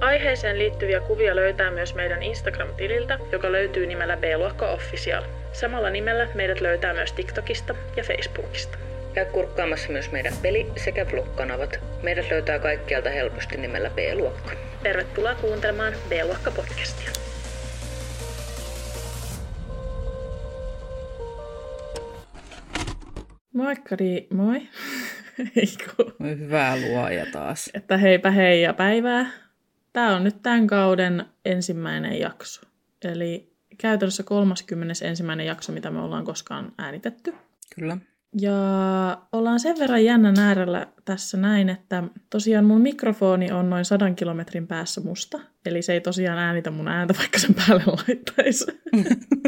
Aiheeseen liittyviä kuvia löytää myös meidän Instagram-tililtä, joka löytyy nimellä B-luokka Official. Samalla nimellä meidät löytää myös TikTokista ja Facebookista. Käy kurkkaamassa myös meidän peli- sekä vlog-kanavat. Meidät löytää kaikkialta helposti nimellä B-luokka. Tervetuloa kuuntelemaan B-luokka podcastia. Moikkari, moi. Eiku. Hyvää luoja taas. Että heipä hei ja päivää. Tämä on nyt tämän kauden ensimmäinen jakso. Eli käytännössä 31. jakso, mitä me ollaan koskaan äänitetty. Kyllä. Ja ollaan sen verran jännän äärellä tässä näin, että tosiaan mun mikrofoni on noin sadan kilometrin päässä musta. Eli se ei tosiaan äänitä mun ääntä, vaikka sen päälle laittaisi.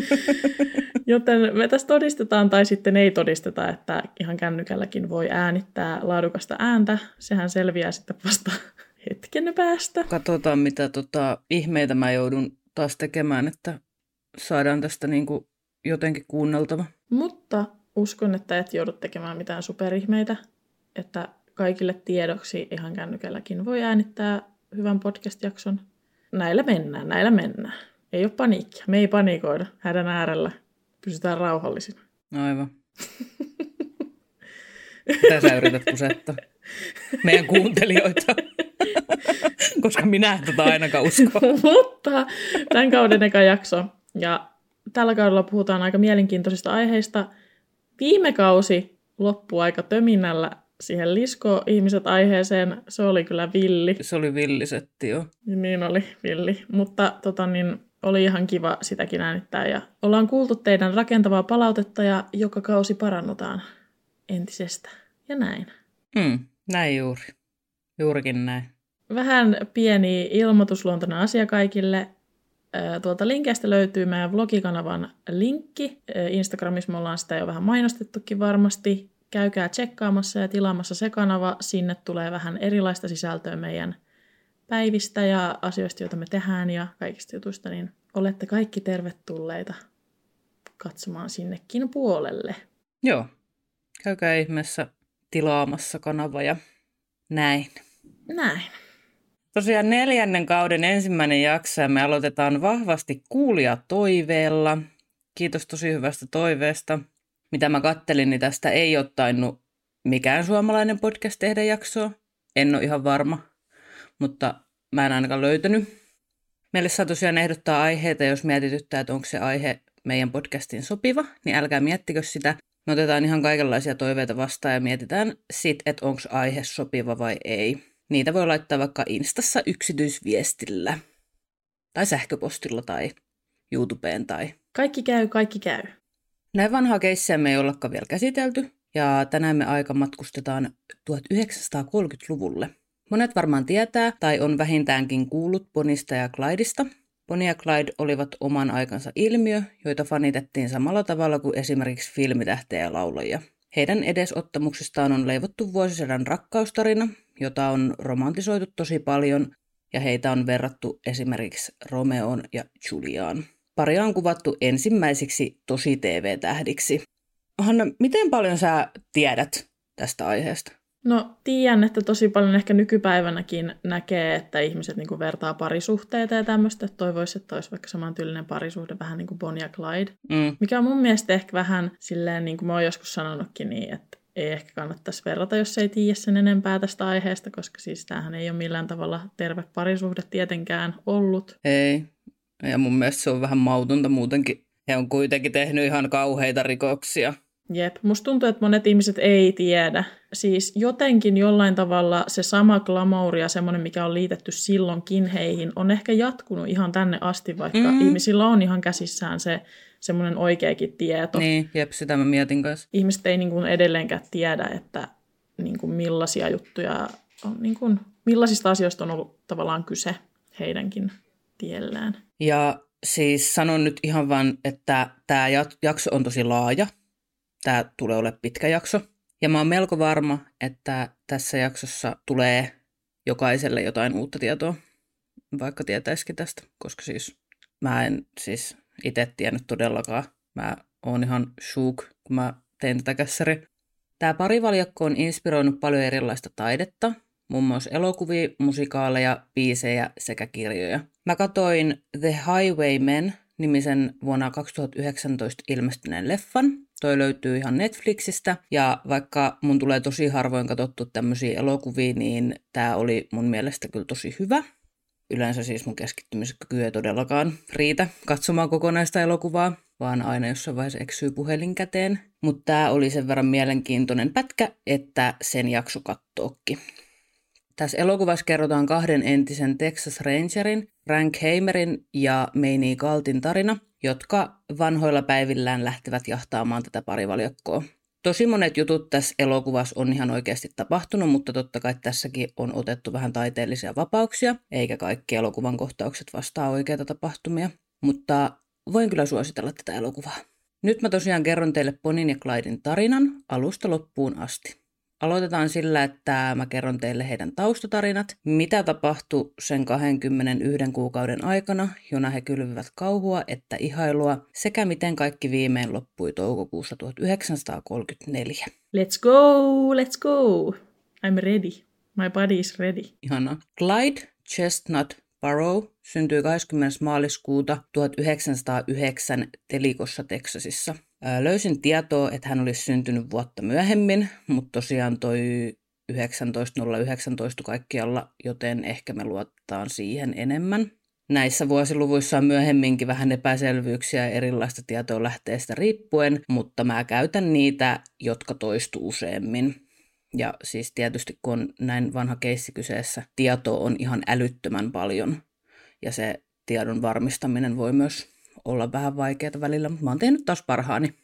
Joten me tässä todistetaan tai sitten ei todisteta, että ihan kännykälläkin voi äänittää laadukasta ääntä. Sehän selviää sitten vasta hetken päästä. Katsotaan, mitä tota, ihmeitä mä joudun taas tekemään, että saadaan tästä niinku jotenkin kuunneltava. Mutta uskon, että et joudu tekemään mitään superihmeitä, että kaikille tiedoksi ihan kännykälläkin voi äänittää hyvän podcast-jakson. Näillä mennään, näillä mennään. Ei ole paniikkia. Me ei panikoida hädän äärellä. Pysytään rauhallisina. Aivan. Mitä sä yrität kusettaa? Meidän kuuntelijoita. Koska minä en tätä ainakaan usko. Mutta tämän kauden eka jakso. Ja tällä kaudella puhutaan aika mielenkiintoisista aiheista. Viime kausi loppui aika töminnällä siihen lisko-ihmiset aiheeseen. Se oli kyllä villi. Se oli villisetti jo. Niin oli villi. Mutta tota, niin, oli ihan kiva sitäkin äänittää. Ja ollaan kuultu teidän rakentavaa palautetta ja joka kausi parannutaan entisestä. Ja näin. Mm, näin juuri. Juurikin näin. Vähän pieni ilmoitusluontoinen asia kaikille. Tuolta linkeistä löytyy meidän vlogikanavan linkki. Instagramissa me ollaan sitä jo vähän mainostettukin varmasti. Käykää tsekkaamassa ja tilaamassa se kanava. Sinne tulee vähän erilaista sisältöä meidän päivistä ja asioista, joita me tehdään ja kaikista jutuista, niin olette kaikki tervetulleita katsomaan sinnekin puolelle. Joo. Käykää ihmeessä tilaamassa kanava ja näin. Näin. Tosiaan neljännen kauden ensimmäinen jakso ja me aloitetaan vahvasti kuulia toiveella. Kiitos tosi hyvästä toiveesta. Mitä mä kattelin, niin tästä ei ole tainnut mikään suomalainen podcast tehdä jaksoa. En ole ihan varma, mutta mä en ainakaan löytänyt. Meille saa tosiaan ehdottaa aiheita, jos mietityttää, että onko se aihe meidän podcastin sopiva, niin älkää miettikö sitä. Me otetaan ihan kaikenlaisia toiveita vastaan ja mietitään sit, että onko aihe sopiva vai ei. Niitä voi laittaa vaikka Instassa yksityisviestillä, tai sähköpostilla, tai YouTubeen, tai... Kaikki käy, kaikki käy. Näin vanhaa keissiä me ei ollakaan vielä käsitelty, ja tänään me aika matkustetaan 1930-luvulle. Monet varmaan tietää tai on vähintäänkin kuullut Bonista ja Clydeista. Bonnie ja Clyde olivat oman aikansa ilmiö, joita fanitettiin samalla tavalla kuin esimerkiksi filmitähtejä ja laulajia. Heidän edesottamuksistaan on leivottu vuosisadan rakkaustarina, jota on romantisoitu tosi paljon, ja heitä on verrattu esimerkiksi Romeoon ja Juliaan. Paria on kuvattu ensimmäisiksi tosi TV-tähdiksi. Hanna, miten paljon sä tiedät tästä aiheesta? No tiedän, että tosi paljon ehkä nykypäivänäkin näkee, että ihmiset niin vertaa parisuhteita ja tämmöistä, että toivoisi, että olisi vaikka samantyylinen parisuhde, vähän niin kuin Bonnie ja Clyde. Mm. Mikä on mun mielestä ehkä vähän silleen, niin kuin mä oon joskus sanonutkin niin, että ei ehkä kannattaisi verrata, jos ei tiedä sen enempää tästä aiheesta, koska siis tämähän ei ole millään tavalla terve parisuhde tietenkään ollut. Ei. Ja mun mielestä se on vähän mautonta muutenkin. He on kuitenkin tehnyt ihan kauheita rikoksia. Jep, musta tuntuu, että monet ihmiset ei tiedä. Siis jotenkin jollain tavalla se sama glamouri ja semmoinen, mikä on liitetty silloinkin heihin, on ehkä jatkunut ihan tänne asti, vaikka mm. ihmisillä on ihan käsissään se semmoinen oikeakin tieto. Niin, jep, sitä mä mietin kanssa. Ihmiset ei niin kuin edelleenkään tiedä, että niin kuin millaisia juttuja on, niin kuin, millaisista asioista on ollut tavallaan kyse heidänkin tiellään. Ja siis sanon nyt ihan vaan, että tämä jakso on tosi laaja. Tämä tulee olemaan pitkä jakso. Ja mä oon melko varma, että tässä jaksossa tulee jokaiselle jotain uutta tietoa, vaikka tietäisikin tästä, koska siis mä en siis itse tiennyt todellakaan. Mä oon ihan shook, kun mä tein tätä kässäri. Tämä parivaljakko on inspiroinut paljon erilaista taidetta, muun muassa elokuvia, musikaaleja, biisejä sekä kirjoja. Mä katoin The Highwaymen nimisen vuonna 2019 ilmestyneen leffan. Toi löytyy ihan Netflixistä ja vaikka mun tulee tosi harvoin katsottu tämmöisiä elokuvia, niin tämä oli mun mielestä kyllä tosi hyvä. Yleensä siis mun keskittymiskyky ei todellakaan riitä katsomaan kokonaista elokuvaa, vaan aina jossain vaiheessa eksyy puhelin käteen. Mutta tämä oli sen verran mielenkiintoinen pätkä, että sen jakso kattookki. Tässä elokuvassa kerrotaan kahden entisen Texas Rangerin, Frank Heimerin ja Meini Galtin tarina, jotka vanhoilla päivillään lähtevät jahtaamaan tätä parivaljakkoa. Tosi monet jutut tässä elokuvassa on ihan oikeasti tapahtunut, mutta totta kai tässäkin on otettu vähän taiteellisia vapauksia, eikä kaikki elokuvan kohtaukset vastaa oikeita tapahtumia. Mutta voin kyllä suositella tätä elokuvaa. Nyt mä tosiaan kerron teille Ponin ja Clyden tarinan alusta loppuun asti. Aloitetaan sillä, että mä kerron teille heidän taustatarinat, mitä tapahtui sen 21 kuukauden aikana, jona he kylvivät kauhua että ihailua, sekä miten kaikki viimein loppui toukokuussa 1934. Let's go, let's go. I'm ready. My body is ready. Ihana. Clyde Chestnut Barrow syntyi 20. maaliskuuta 1909 Telikossa, Teksasissa. Löysin tietoa, että hän olisi syntynyt vuotta myöhemmin, mutta tosiaan toi 19.019 kaikkialla, joten ehkä me luotetaan siihen enemmän. Näissä vuosiluvuissa on myöhemminkin vähän epäselvyyksiä erilaista tietoa lähteestä riippuen, mutta mä käytän niitä, jotka toistuu useammin. Ja siis tietysti kun on näin vanha keissi kyseessä, tietoa on ihan älyttömän paljon. Ja se tiedon varmistaminen voi myös olla vähän vaikeaa välillä, mutta mä oon tehnyt taas parhaani.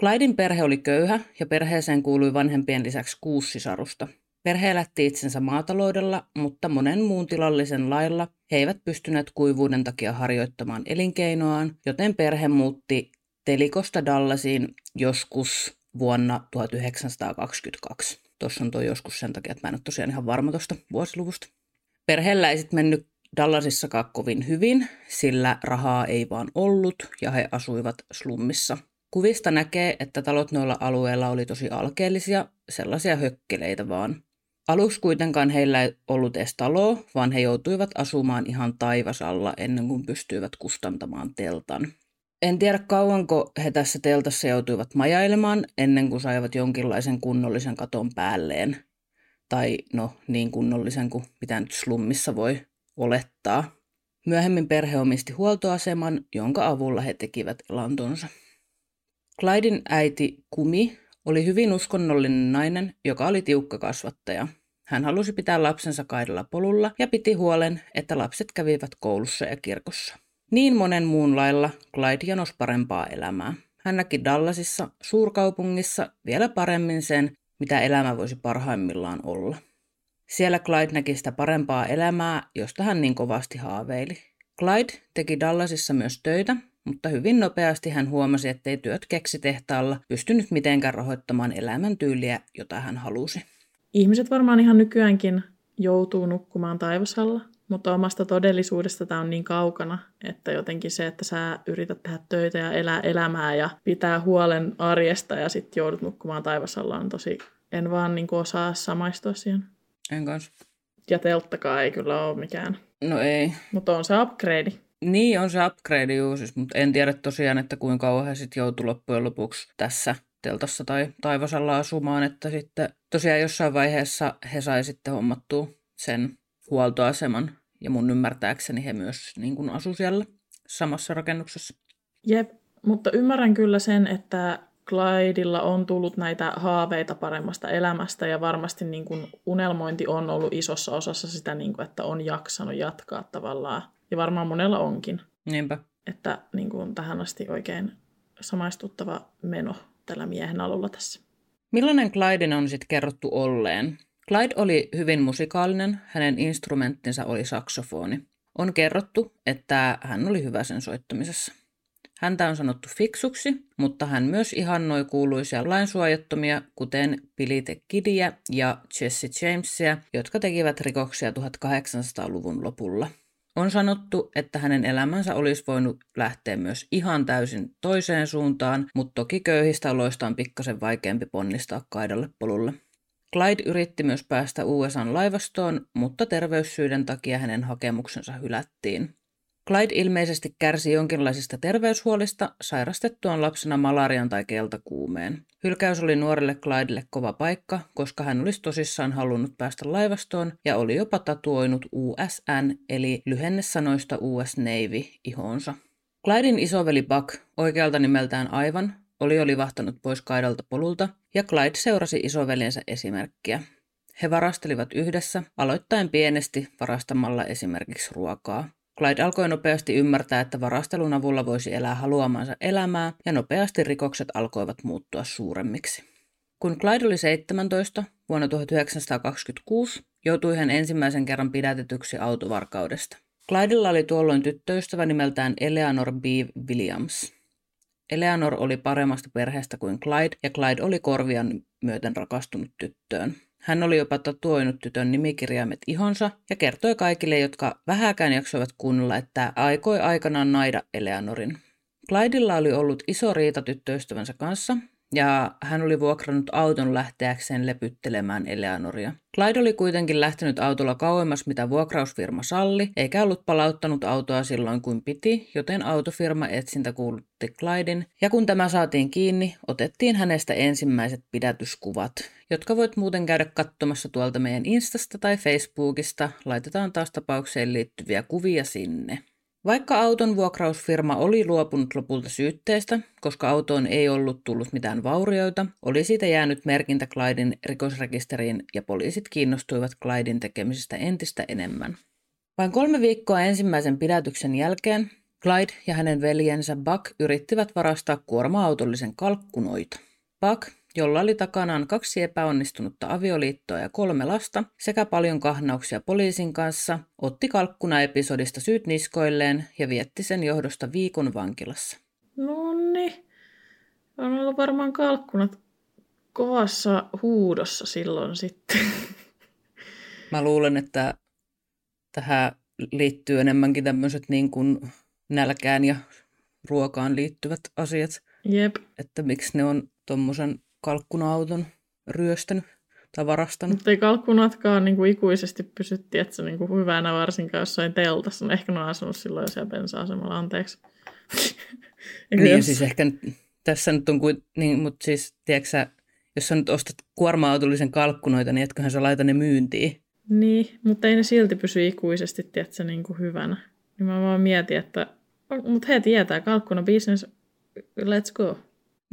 Clydin perhe oli köyhä ja perheeseen kuului vanhempien lisäksi kuusi sisarusta. Perhe elätti itsensä maataloudella, mutta monen muun tilallisen lailla he eivät pystyneet kuivuuden takia harjoittamaan elinkeinoaan, joten perhe muutti Telikosta Dallasiin joskus vuonna 1922. Tuossa on tuo joskus sen takia, että mä en ole tosiaan ihan varma tuosta vuosiluvusta. Perheellä ei sitten mennyt Dallasissakaan kovin hyvin, sillä rahaa ei vaan ollut ja he asuivat slummissa. Kuvista näkee, että talot noilla alueilla oli tosi alkeellisia, sellaisia hökkeleitä vaan. Aluksi kuitenkaan heillä ei ollut edes taloa, vaan he joutuivat asumaan ihan taivasalla ennen kuin pystyivät kustantamaan teltan. En tiedä kauanko he tässä teltassa joutuivat majailemaan ennen kuin saivat jonkinlaisen kunnollisen katon päälleen. Tai no niin kunnollisen kuin mitä nyt slummissa voi olettaa. Myöhemmin perhe omisti huoltoaseman, jonka avulla he tekivät elantonsa. Clydin äiti Kumi oli hyvin uskonnollinen nainen, joka oli tiukka kasvattaja. Hän halusi pitää lapsensa kaidella polulla ja piti huolen, että lapset kävivät koulussa ja kirkossa. Niin monen muun lailla Clyde janos parempaa elämää. Hän näki Dallasissa, suurkaupungissa, vielä paremmin sen, mitä elämä voisi parhaimmillaan olla. Siellä Clyde näki sitä parempaa elämää, josta hän niin kovasti haaveili. Clyde teki Dallasissa myös töitä, mutta hyvin nopeasti hän huomasi, ettei työt keksitehtaalla pystynyt mitenkään rahoittamaan elämäntyyliä, jota hän halusi. Ihmiset varmaan ihan nykyäänkin joutuu nukkumaan taivasalla, mutta omasta todellisuudesta tämä on niin kaukana, että jotenkin se, että sä yrität tehdä töitä ja elää elämää ja pitää huolen arjesta ja sitten joudut nukkumaan taivasalla on tosi... En vaan niin osaa samaistua siihen. En kanssa. Ja telttakaan ei kyllä ole mikään. No ei. Mutta on se upgrade. Niin, on se upgrade juu, siis, mutta en tiedä tosiaan, että kuinka kauan he sitten joutuu loppujen lopuksi tässä teltassa tai taivasalla asumaan, että sitten tosiaan jossain vaiheessa he sai sitten hommattua sen huoltoaseman, ja mun ymmärtääkseni he myös niin kuin asu siellä samassa rakennuksessa. Jep, mutta ymmärrän kyllä sen, että Clydella on tullut näitä haaveita paremmasta elämästä ja varmasti niin kuin unelmointi on ollut isossa osassa sitä, niin kuin, että on jaksanut jatkaa tavallaan. Ja varmaan monella onkin. Niinpä. Että niin kuin tähän asti oikein samaistuttava meno tällä miehen alulla tässä. Millainen Clyden on sitten kerrottu olleen? Clyde oli hyvin musikaalinen, hänen instrumenttinsa oli saksofoni. On kerrottu, että hän oli hyvä sen soittamisessa. Häntä on sanottu fiksuksi, mutta hän myös ihannoi kuuluisia lainsuojattomia, kuten Billy the Kidia ja Jesse Jamesia, jotka tekivät rikoksia 1800-luvun lopulla. On sanottu, että hänen elämänsä olisi voinut lähteä myös ihan täysin toiseen suuntaan, mutta toki köyhistä oloista on pikkasen vaikeampi ponnistaa kaidalle polulle. Clyde yritti myös päästä USAn laivastoon, mutta terveyssyiden takia hänen hakemuksensa hylättiin. Clyde ilmeisesti kärsi jonkinlaisista terveyshuolista sairastettuaan lapsena malarian tai keltakuumeen. Hylkäys oli nuorelle Clydelle kova paikka, koska hän olisi tosissaan halunnut päästä laivastoon ja oli jopa tatuoinut USN eli lyhennesanoista US Navy ihoonsa. Clyden isoveli Buck, oikealta nimeltään Aivan, oli jo livahtanut pois kaidalta polulta ja Clyde seurasi isoveljensä esimerkkiä. He varastelivat yhdessä, aloittaen pienesti varastamalla esimerkiksi ruokaa. Clyde alkoi nopeasti ymmärtää, että varastelun avulla voisi elää haluamansa elämää, ja nopeasti rikokset alkoivat muuttua suuremmiksi. Kun Clyde oli 17 vuonna 1926, joutui hän ensimmäisen kerran pidätetyksi autovarkaudesta. Clydella oli tuolloin tyttöystävä nimeltään Eleanor B. Williams. Eleanor oli paremmasta perheestä kuin Clyde, ja Clyde oli korvian myöten rakastunut tyttöön. Hän oli jopa tatuoinut tytön nimikirjaimet ihonsa ja kertoi kaikille, jotka vähäkään jaksoivat kuunnella, että aikoi aikanaan naida Eleanorin. Clydella oli ollut iso riita tyttöystävänsä kanssa, ja hän oli vuokrannut auton lähteäkseen lepyttelemään Eleanoria. Clyde oli kuitenkin lähtenyt autolla kauemmas, mitä vuokrausfirma salli, eikä ollut palauttanut autoa silloin kuin piti, joten autofirma etsintä kuulutti Clydin, ja kun tämä saatiin kiinni, otettiin hänestä ensimmäiset pidätyskuvat, jotka voit muuten käydä katsomassa tuolta meidän Instasta tai Facebookista, laitetaan taas tapaukseen liittyviä kuvia sinne. Vaikka auton vuokrausfirma oli luopunut lopulta syytteestä, koska autoon ei ollut tullut mitään vaurioita, oli siitä jäänyt merkintä Clydin rikosrekisteriin ja poliisit kiinnostuivat Clydin tekemisistä entistä enemmän. Vain kolme viikkoa ensimmäisen pidätyksen jälkeen Clyde ja hänen veljensä Buck yrittivät varastaa kuorma-autollisen kalkkunoita. Buck jolla oli takanaan kaksi epäonnistunutta avioliittoa ja kolme lasta sekä paljon kahnauksia poliisin kanssa, otti kalkkuna-episodista syyt niskoilleen ja vietti sen johdosta viikon vankilassa. No niin. On ollut varmaan kalkkunat kovassa huudossa silloin sitten. Mä luulen, että tähän liittyy enemmänkin tämmöiset niin kuin nälkään ja ruokaan liittyvät asiat. Jep. Että miksi ne on tuommoisen kalkkuna-auton ryöstänyt tai varastanut. Mutta ei kalkkunatkaan niin kuin ikuisesti pysy, tiedätkö, niin kuin hyvänä varsinkaan jossain teltassa. No, ehkä ne on asunut silloin siellä bensa-asemalla, anteeksi. niin, jos... siis ehkä tässä nyt on kuin, niin, mutta siis, tiedätkö jos sä nyt ostat kuorma-autollisen kalkkunoita, niin etköhän sä laita ne myyntiin. Niin, mutta ei ne silti pysy ikuisesti, tiedätkö, niin kuin hyvänä. Niin mä vaan mietin, että, mutta he tietää, kalkkuna business, let's go.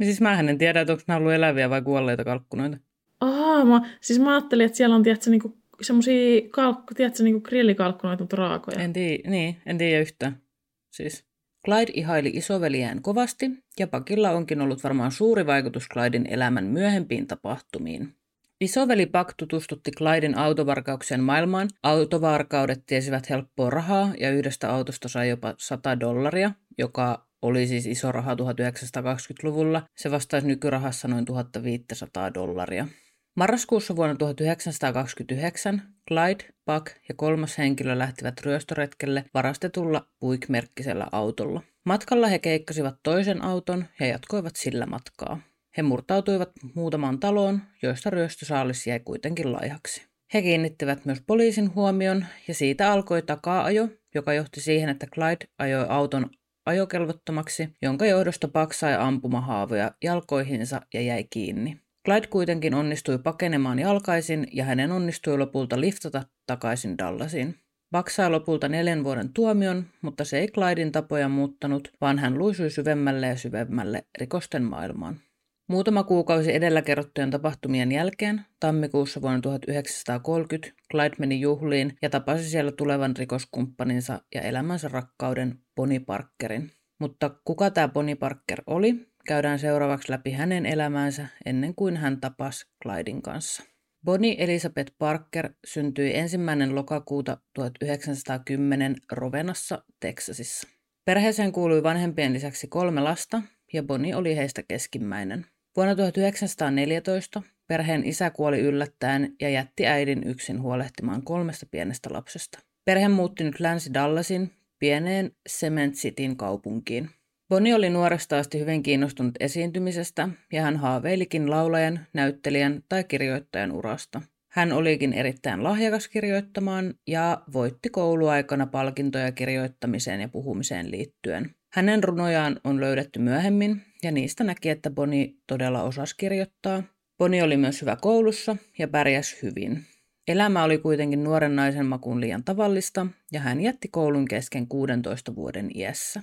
Niin siis mä en tiedä, että onko nämä ollut eläviä vai kuolleita kalkkunoita. Aa, mä, siis mä ajattelin, että siellä on, tiedätkö, niinku, semmosia kalkku, tiedätkö, niinku grillikalkkunoita, mutta raakoja. En tiedä, niin, en tiedä yhtään. Siis Clyde ihaili isoveliään kovasti, ja Pakilla onkin ollut varmaan suuri vaikutus Clyden elämän myöhempiin tapahtumiin. Isoveli Pak tutustutti Clyden autovarkauksien maailmaan. Autovarkaudet tiesivät helppoa rahaa ja yhdestä autosta sai jopa 100 dollaria, joka oli siis iso raha 1920-luvulla. Se vastaisi nykyrahassa noin 1500 dollaria. Marraskuussa vuonna 1929 Clyde, Buck ja kolmas henkilö lähtivät ryöstöretkelle varastetulla Buick-merkkisellä autolla. Matkalla he keikkasivat toisen auton ja jatkoivat sillä matkaa. He murtautuivat muutamaan taloon, joista ryöstösaalis jäi kuitenkin laihaksi. He kiinnittivät myös poliisin huomion ja siitä alkoi takaa-ajo, joka johti siihen, että Clyde ajoi auton ajokelvottomaksi, jonka johdosta Buck sai ampumahaavoja jalkoihinsa ja jäi kiinni. Clyde kuitenkin onnistui pakenemaan jalkaisin ja hänen onnistui lopulta liftata takaisin Dallasiin. Buck sai lopulta neljän vuoden tuomion, mutta se ei Clyden tapoja muuttanut, vaan hän luisui syvemmälle ja syvemmälle rikosten maailmaan. Muutama kuukausi edellä kerrottujen tapahtumien jälkeen, tammikuussa vuonna 1930, Clyde meni juhliin ja tapasi siellä tulevan rikoskumppaninsa ja elämänsä rakkauden Bonnie Parkerin. Mutta kuka tämä Bonnie Parker oli, käydään seuraavaksi läpi hänen elämäänsä ennen kuin hän tapasi Clydin kanssa. Bonnie Elizabeth Parker syntyi ensimmäinen lokakuuta 1910 Rovenassa, Teksasissa. Perheeseen kuului vanhempien lisäksi kolme lasta ja Bonnie oli heistä keskimmäinen. Vuonna 1914 perheen isä kuoli yllättäen ja jätti äidin yksin huolehtimaan kolmesta pienestä lapsesta. Perhe muutti nyt Länsi-Dallasin pieneen Cement Cityn kaupunkiin. Bonnie oli nuoresta asti hyvin kiinnostunut esiintymisestä ja hän haaveilikin laulajan, näyttelijän tai kirjoittajan urasta. Hän olikin erittäin lahjakas kirjoittamaan ja voitti kouluaikana palkintoja kirjoittamiseen ja puhumiseen liittyen. Hänen runojaan on löydetty myöhemmin ja niistä näki, että Bonnie todella osasi kirjoittaa. Bonnie oli myös hyvä koulussa ja pärjäsi hyvin. Elämä oli kuitenkin nuoren naisen makuun liian tavallista ja hän jätti koulun kesken 16 vuoden iässä.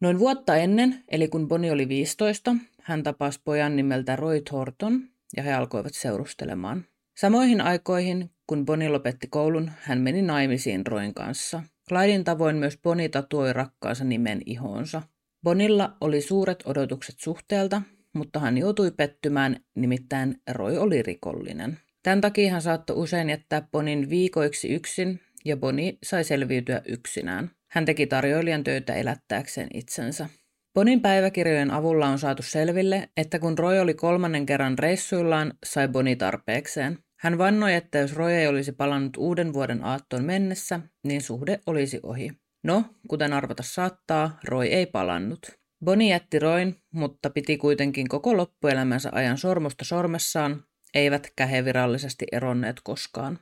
Noin vuotta ennen, eli kun Bonnie oli 15, hän tapasi pojan nimeltä Roy Thornton ja he alkoivat seurustelemaan. Samoihin aikoihin, kun Bonnie lopetti koulun, hän meni naimisiin Roin kanssa. Clydin tavoin myös Bonnie tatuoi rakkaansa nimen ihoonsa. Bonilla oli suuret odotukset suhteelta, mutta hän joutui pettymään, nimittäin Roy oli rikollinen. Tämän takia hän saattoi usein jättää Bonin viikoiksi yksin, ja Boni sai selviytyä yksinään. Hän teki tarjoilijan töitä elättääkseen itsensä. Bonin päiväkirjojen avulla on saatu selville, että kun Roy oli kolmannen kerran reissuillaan, sai Boni tarpeekseen. Hän vannoi, että jos Roy ei olisi palannut uuden vuoden aattoon mennessä, niin suhde olisi ohi. No, kuten arvata saattaa, Roy ei palannut. Boni jätti Roin, mutta piti kuitenkin koko loppuelämänsä ajan sormusta sormessaan, eivätkä he virallisesti eronneet koskaan.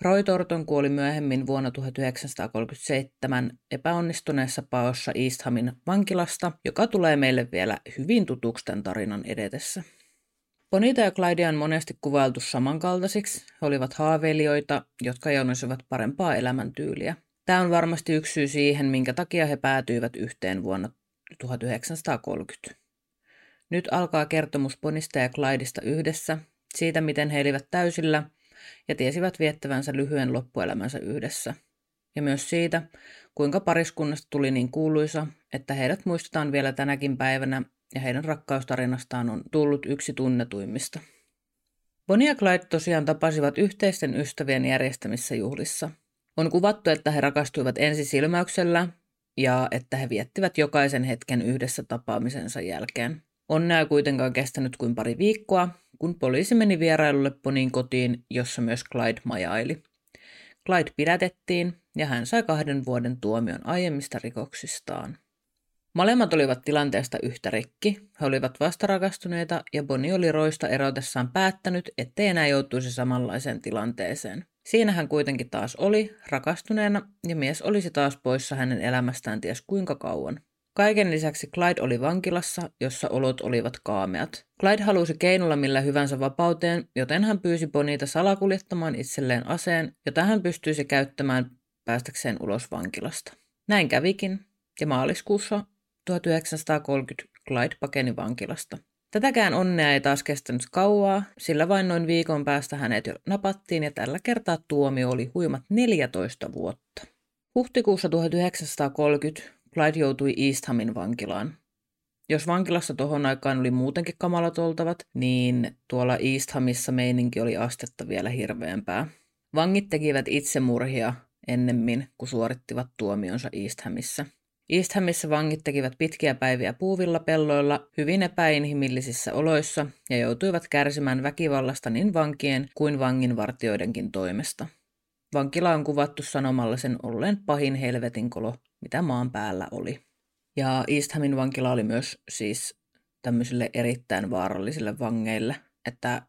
Roy Torton kuoli myöhemmin vuonna 1937 epäonnistuneessa paossa Easthamin vankilasta, joka tulee meille vielä hyvin tutuksi tämän tarinan edetessä. Bonita ja Clydea on monesti kuvailtu samankaltaisiksi. He olivat haaveilijoita, jotka jonosivat parempaa elämäntyyliä. Tämä on varmasti yksi syy siihen, minkä takia he päätyivät yhteen vuonna 1930. Nyt alkaa kertomus Bonista ja Clydesta yhdessä, siitä miten he elivät täysillä ja tiesivät viettävänsä lyhyen loppuelämänsä yhdessä. Ja myös siitä, kuinka pariskunnasta tuli niin kuuluisa, että heidät muistetaan vielä tänäkin päivänä ja heidän rakkaustarinastaan on tullut yksi tunnetuimmista. Bonnie ja Clyde tosiaan tapasivat yhteisten ystävien järjestämissä juhlissa. On kuvattu, että he rakastuivat ensisilmäyksellä ja että he viettivät jokaisen hetken yhdessä tapaamisensa jälkeen. Onnea ei kuitenkaan kestänyt kuin pari viikkoa, kun poliisi meni vierailulle Ponin kotiin, jossa myös Clyde majaili. Clyde pidätettiin ja hän sai kahden vuoden tuomion aiemmista rikoksistaan. Molemmat olivat tilanteesta yhtä rikki. He olivat vastarakastuneita ja Bonnie oli Roista erotessaan päättänyt, ettei enää joutuisi samanlaiseen tilanteeseen. Siinä hän kuitenkin taas oli, rakastuneena, ja mies olisi taas poissa hänen elämästään ties kuinka kauan. Kaiken lisäksi Clyde oli vankilassa, jossa olot olivat kaameat. Clyde halusi keinolla millä hyvänsä vapauteen, joten hän pyysi Bonita salakuljettamaan itselleen aseen, jota hän pystyisi käyttämään päästäkseen ulos vankilasta. Näin kävikin, ja maaliskuussa 1930 Clyde pakeni vankilasta. Tätäkään onnea ei taas kestänyt kauaa, sillä vain noin viikon päästä hänet jo napattiin ja tällä kertaa tuomio oli huimat 14 vuotta. Huhtikuussa 1930 Clyde joutui Easthamin vankilaan. Jos vankilassa tohon aikaan oli muutenkin kamalat oltavat, niin tuolla Easthamissa meininki oli astetta vielä hirveämpää. Vangit tekivät itsemurhia ennemmin, kuin suorittivat tuomionsa Easthamissa. Easthamissa vangit tekivät pitkiä päiviä puuvilla pelloilla hyvin epäinhimillisissä oloissa ja joutuivat kärsimään väkivallasta niin vankien kuin vanginvartioidenkin toimesta. Vankila on kuvattu sanomalla sen olleen pahin helvetin kolo, mitä maan päällä oli. Ja Easthamin vankila oli myös siis tämmöisille erittäin vaarallisille vangeille, että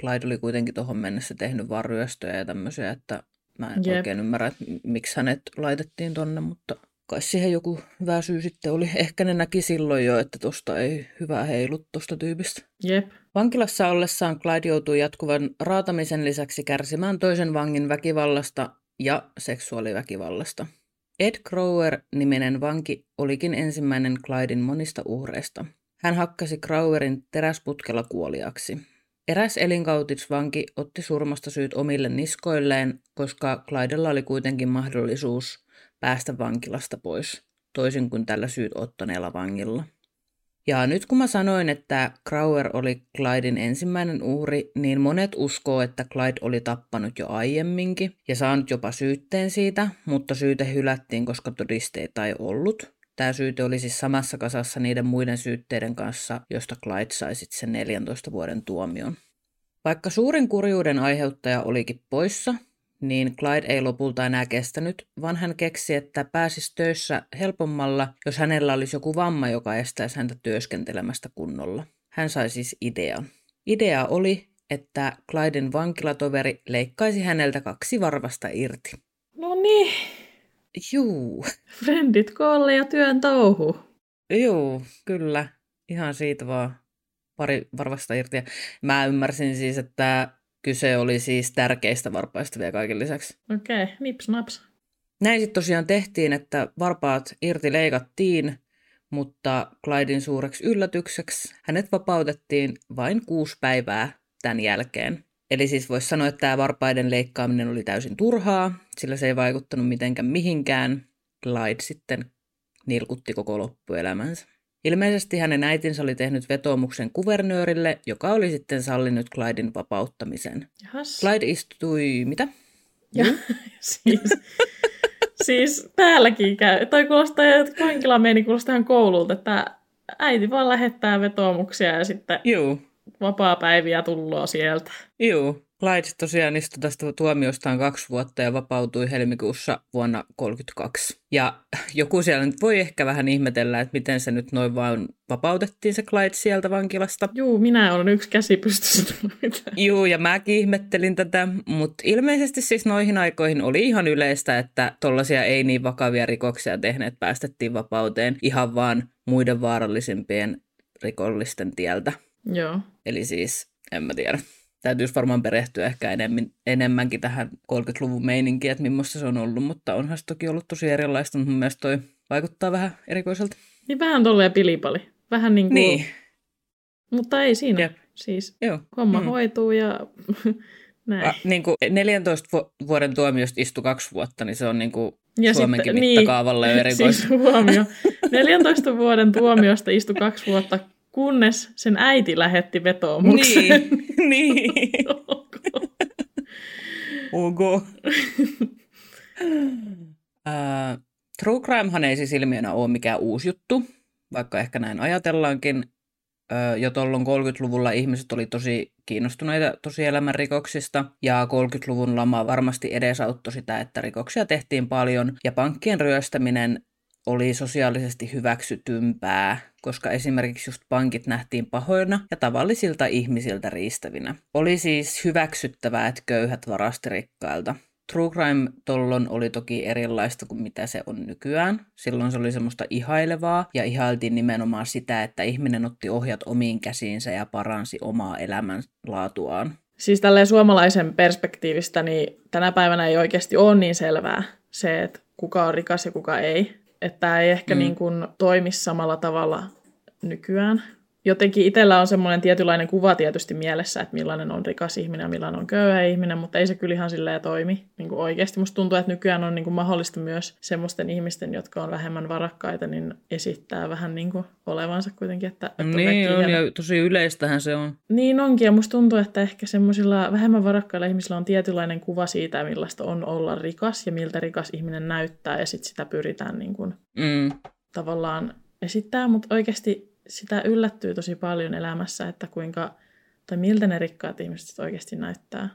Clyde oli kuitenkin tuohon mennessä tehnyt vaan ryöstöjä ja tämmöisiä, että mä en Jep. oikein ymmärrä, että miksi hänet laitettiin tonne, mutta kai siihen joku hyvä syy sitten oli. Ehkä ne näki silloin jo, että tosta ei hyvä heilut tosta tyypistä. Jep. Vankilassa ollessaan Clyde joutui jatkuvan raatamisen lisäksi kärsimään toisen vangin väkivallasta ja seksuaaliväkivallasta. Ed Crower-niminen vanki olikin ensimmäinen Clyden monista uhreista. Hän hakkasi Crowerin teräsputkella kuoliaksi. Eräs elinkautisvanki otti surmasta syyt omille niskoilleen, koska Clydella oli kuitenkin mahdollisuus päästä vankilasta pois, toisin kuin tällä syyt ottaneella vangilla. Ja nyt kun mä sanoin, että Crowder oli Clydin ensimmäinen uhri, niin monet uskoo, että Clyde oli tappanut jo aiemminkin ja saanut jopa syytteen siitä, mutta syyte hylättiin, koska todisteita ei ollut. Tämä syyte oli siis samassa kasassa niiden muiden syytteiden kanssa, josta Clyde sai sitten sen 14 vuoden tuomion. Vaikka suurin kurjuuden aiheuttaja olikin poissa, niin Clyde ei lopulta enää kestänyt, vaan hän keksi, että pääsisi töissä helpommalla, jos hänellä olisi joku vamma, joka estäisi häntä työskentelemästä kunnolla. Hän sai siis idean. Idea oli, että Clyden vankilatoveri leikkaisi häneltä kaksi varvasta irti. No niin. Juu. Frendit koolle ja työn touhu. Juu, kyllä. Ihan siitä vaan pari varvasta irti. Mä ymmärsin siis, että kyse oli siis tärkeistä varpaista vielä kaiken lisäksi. Okei, okay, nips naps. Näin sitten tosiaan tehtiin, että varpaat irti leikattiin, mutta Clydin suureksi yllätykseksi hänet vapautettiin vain kuusi päivää tämän jälkeen. Eli siis voisi sanoa, että tämä varpaiden leikkaaminen oli täysin turhaa, sillä se ei vaikuttanut mitenkään mihinkään. Clyde sitten nilkutti koko loppuelämänsä. Ilmeisesti hänen äitinsä oli tehnyt vetoomuksen kuvernöörille, joka oli sitten sallinut Clydin vapauttamisen. Jahas. Clyde istui, mitä? Ja, siis, siis täälläkin käy. Tai kuulostaa, että vankila meni kuulostaa ihan koululta, että äiti vaan lähettää vetoomuksia ja sitten Juu. vapaa-päiviä tulloa sieltä. Juu. Clyde tosiaan istui tästä tuomiostaan kaksi vuotta ja vapautui helmikuussa vuonna 1932. Ja joku siellä nyt voi ehkä vähän ihmetellä, että miten se nyt noin vaan vapautettiin se Clyde sieltä vankilasta. Juu, minä olen yksi käsi pystyssä. Juu, ja mäkin ihmettelin tätä, mutta ilmeisesti siis noihin aikoihin oli ihan yleistä, että tollaisia ei niin vakavia rikoksia tehneet päästettiin vapauteen ihan vaan muiden vaarallisimpien rikollisten tieltä. Joo. Eli siis, en mä tiedä täytyisi varmaan perehtyä ehkä enemmän, enemmänkin tähän 30-luvun meininkiin, että millaista se on ollut, mutta onhan se toki ollut tosi erilaista, mutta mun mielestä toi vaikuttaa vähän erikoiselta. Niin vähän tolleen pilipali. Vähän niin kuin... Niin. Mutta ei siinä. Jep. Siis Joo. homma Mm. hoituu ja näin. A, niin kuin 14 vu- vuoden tuomiosta istui kaksi vuotta, niin se on niin kuin Ja Suomenkin sitten- mittakaavalla jo erikoista. Siis huomio. 14 vuoden tuomiosta istui kaksi vuotta, kunnes sen äiti lähetti vetoomuksen. Niin, niin. Ok. uh, true crimehan ei siis ilmiönä ole mikään uusi juttu, vaikka ehkä näin ajatellaankin. Uh, jo tuolloin 30-luvulla ihmiset oli tosi kiinnostuneita tosielämän rikoksista, ja 30-luvun lama varmasti edesauttoi sitä, että rikoksia tehtiin paljon, ja pankkien ryöstäminen oli sosiaalisesti hyväksytympää, koska esimerkiksi just pankit nähtiin pahoina ja tavallisilta ihmisiltä riistävinä. Oli siis hyväksyttävää, että köyhät varasti rikkailta. True crime tollon oli toki erilaista kuin mitä se on nykyään. Silloin se oli semmoista ihailevaa ja ihailtiin nimenomaan sitä, että ihminen otti ohjat omiin käsiinsä ja paransi omaa elämänlaatuaan. Siis tälleen suomalaisen perspektiivistä, niin tänä päivänä ei oikeasti ole niin selvää se, että kuka on rikas ja kuka ei. Että tämä ei ehkä Mm. niin kuin toimi samalla tavalla nykyään. Jotenkin itsellä on semmoinen tietynlainen kuva tietysti mielessä, että millainen on rikas ihminen ja millainen on köyhä ihminen, mutta ei se kyllä ihan silleen toimi niin kuin oikeasti. Musta tuntuu, että nykyään on niin kuin mahdollista myös semmoisten ihmisten, jotka on vähemmän varakkaita, niin esittää vähän niin kuin olevansa kuitenkin. Että, että niin on, ihan- ja tosi yleistähän se on. niin onkin, ja musta tuntuu, että ehkä semmoisilla vähemmän varakkailla ihmisillä on tietynlainen kuva siitä, millaista on olla rikas ja miltä rikas ihminen näyttää, ja sitten sitä pyritään niin kuin, Mm, tavallaan esittää, mutta oikeasti sitä yllättyy tosi paljon elämässä, että kuinka, tai miltä ne rikkaat ihmiset oikeasti näyttää,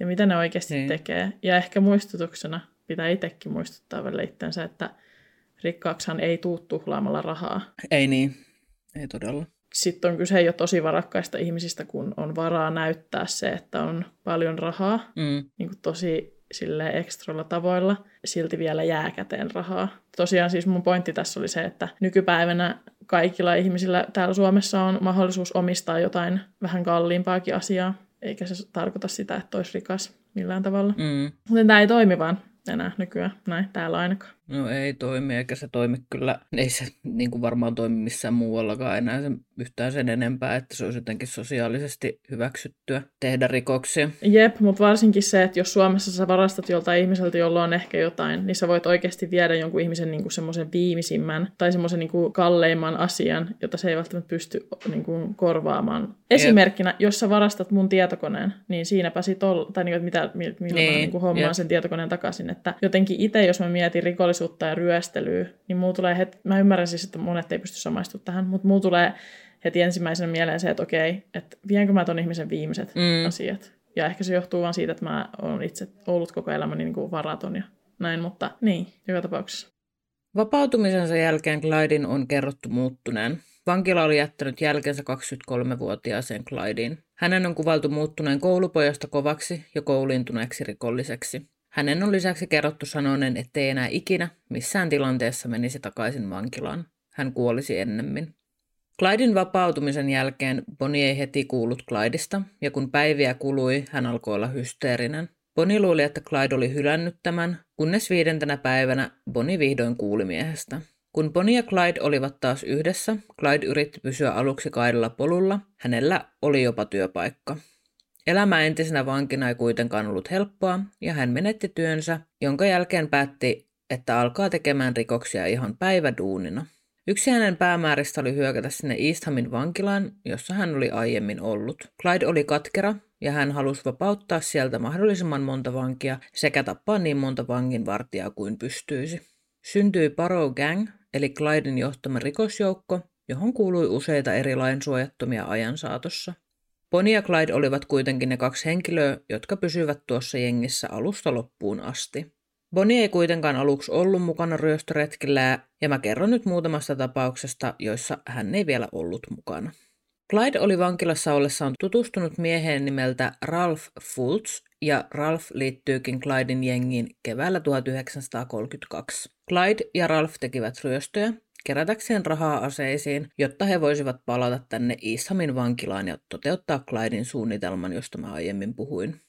ja mitä ne oikeasti Niin. tekee. Ja ehkä muistutuksena pitää itsekin muistuttaa välillä itsensä, että rikkaaksihan ei tuu tuhlaamalla rahaa ei niin, ei todella. sitten on kyse jo tosi varakkaista ihmisistä, kun on varaa näyttää se, että on paljon rahaa, Mm, niin kuin tosi sille ekstroilla tavoilla, silti vielä jää käteen rahaa. Tosiaan siis mun pointti tässä oli se, että nykypäivänä kaikilla ihmisillä täällä Suomessa on mahdollisuus omistaa jotain vähän kalliimpaakin asiaa, eikä se tarkoita sitä, että olisi rikas millään tavalla. mm, Mutta tämä ei toimi vaan enää nykyään, näin täällä ainakaan. No ei toimi, eikä se toimi kyllä. Ei se niin kuin varmaan toimi missään muuallakaan enää se, yhtään sen enempää, että se olisi jotenkin sosiaalisesti hyväksyttyä tehdä rikoksia. Jep, mutta varsinkin se, että jos Suomessa sä varastat joltain ihmiseltä, jolla on ehkä jotain, niin sä voit oikeasti viedä jonkun ihmisen niin kuin semmoisen viimeisimmän tai semmoisen niin kuin kalleimman asian, jota se ei välttämättä pysty niin kuin korvaamaan. Esimerkkinä, Jep. jos sä varastat mun tietokoneen, niin siinäpä sit ol, tai niin, että mitä, millä niin, mä niin kuin hommaan Jep. sen tietokoneen takaisin. Että jotenkin itse, jos mä mietin rikollisuutta ja ryöstelyä, niin muu tulee heti, mä ymmärrän siis, että monet ei pysty samaistumaan tähän, mutta muu tulee heti ensimmäisenä mieleen se, että okei, että vienkö mä ton ihmisen viimeiset mm. asiat. Ja ehkä se johtuu vaan siitä, että mä oon itse ollut koko elämäni niin kuin varaton ja näin, mutta niin, joka tapauksessa. Vapautumisensa jälkeen Clydin on kerrottu muuttuneen. Vankila oli jättänyt jälkensä 23-vuotiaaseen Clydin. Hänen on kuvailtu muuttuneen koulupojasta kovaksi ja kouliintuneeksi rikolliseksi. Hänen on lisäksi kerrottu sanoneen, ettei enää ikinä missään tilanteessa menisi takaisin vankilaan. Hän kuolisi ennemmin. Clydin vapautumisen jälkeen Bonnie ei heti kuullut Clydista, ja kun päiviä kului, hän alkoi olla hysteerinen. Bonnie luuli, että Clyde oli hylännyt tämän, kunnes viidentenä päivänä Bonnie vihdoin kuuli miehestä. Kun Bonnie ja Clyde olivat taas yhdessä, Clyde yritti pysyä aluksi kaidella polulla. Hänellä oli jopa työpaikka. Elämä entisenä vankina ei kuitenkaan ollut helppoa, ja hän menetti työnsä, jonka jälkeen päätti, että alkaa tekemään rikoksia ihan päiväduunina. Yksi hänen päämääristä oli hyökätä sinne Easthamin vankilaan, jossa hän oli aiemmin ollut. Clyde oli katkera ja hän halusi vapauttaa sieltä mahdollisimman monta vankia sekä tappaa niin monta vanginvartijaa kuin pystyisi. Syntyi Paro Gang, eli Clyden johtama rikosjoukko, johon kuului useita eri lainsuojattomia ajan saatossa. Bonnie ja Clyde olivat kuitenkin ne kaksi henkilöä, jotka pysyvät tuossa jengissä alusta loppuun asti. Bonnie ei kuitenkaan aluksi ollut mukana ryöstöretkillä ja mä kerron nyt muutamasta tapauksesta, joissa hän ei vielä ollut mukana. Clyde oli vankilassa ollessaan tutustunut mieheen nimeltä Ralph Fultz, ja Ralph liittyykin Clyden jengiin keväällä 1932. Clyde ja Ralph tekivät ryöstöjä, kerätäkseen rahaa aseisiin, jotta he voisivat palata tänne Ishamin vankilaan ja toteuttaa Clydin suunnitelman, josta mä aiemmin puhuin.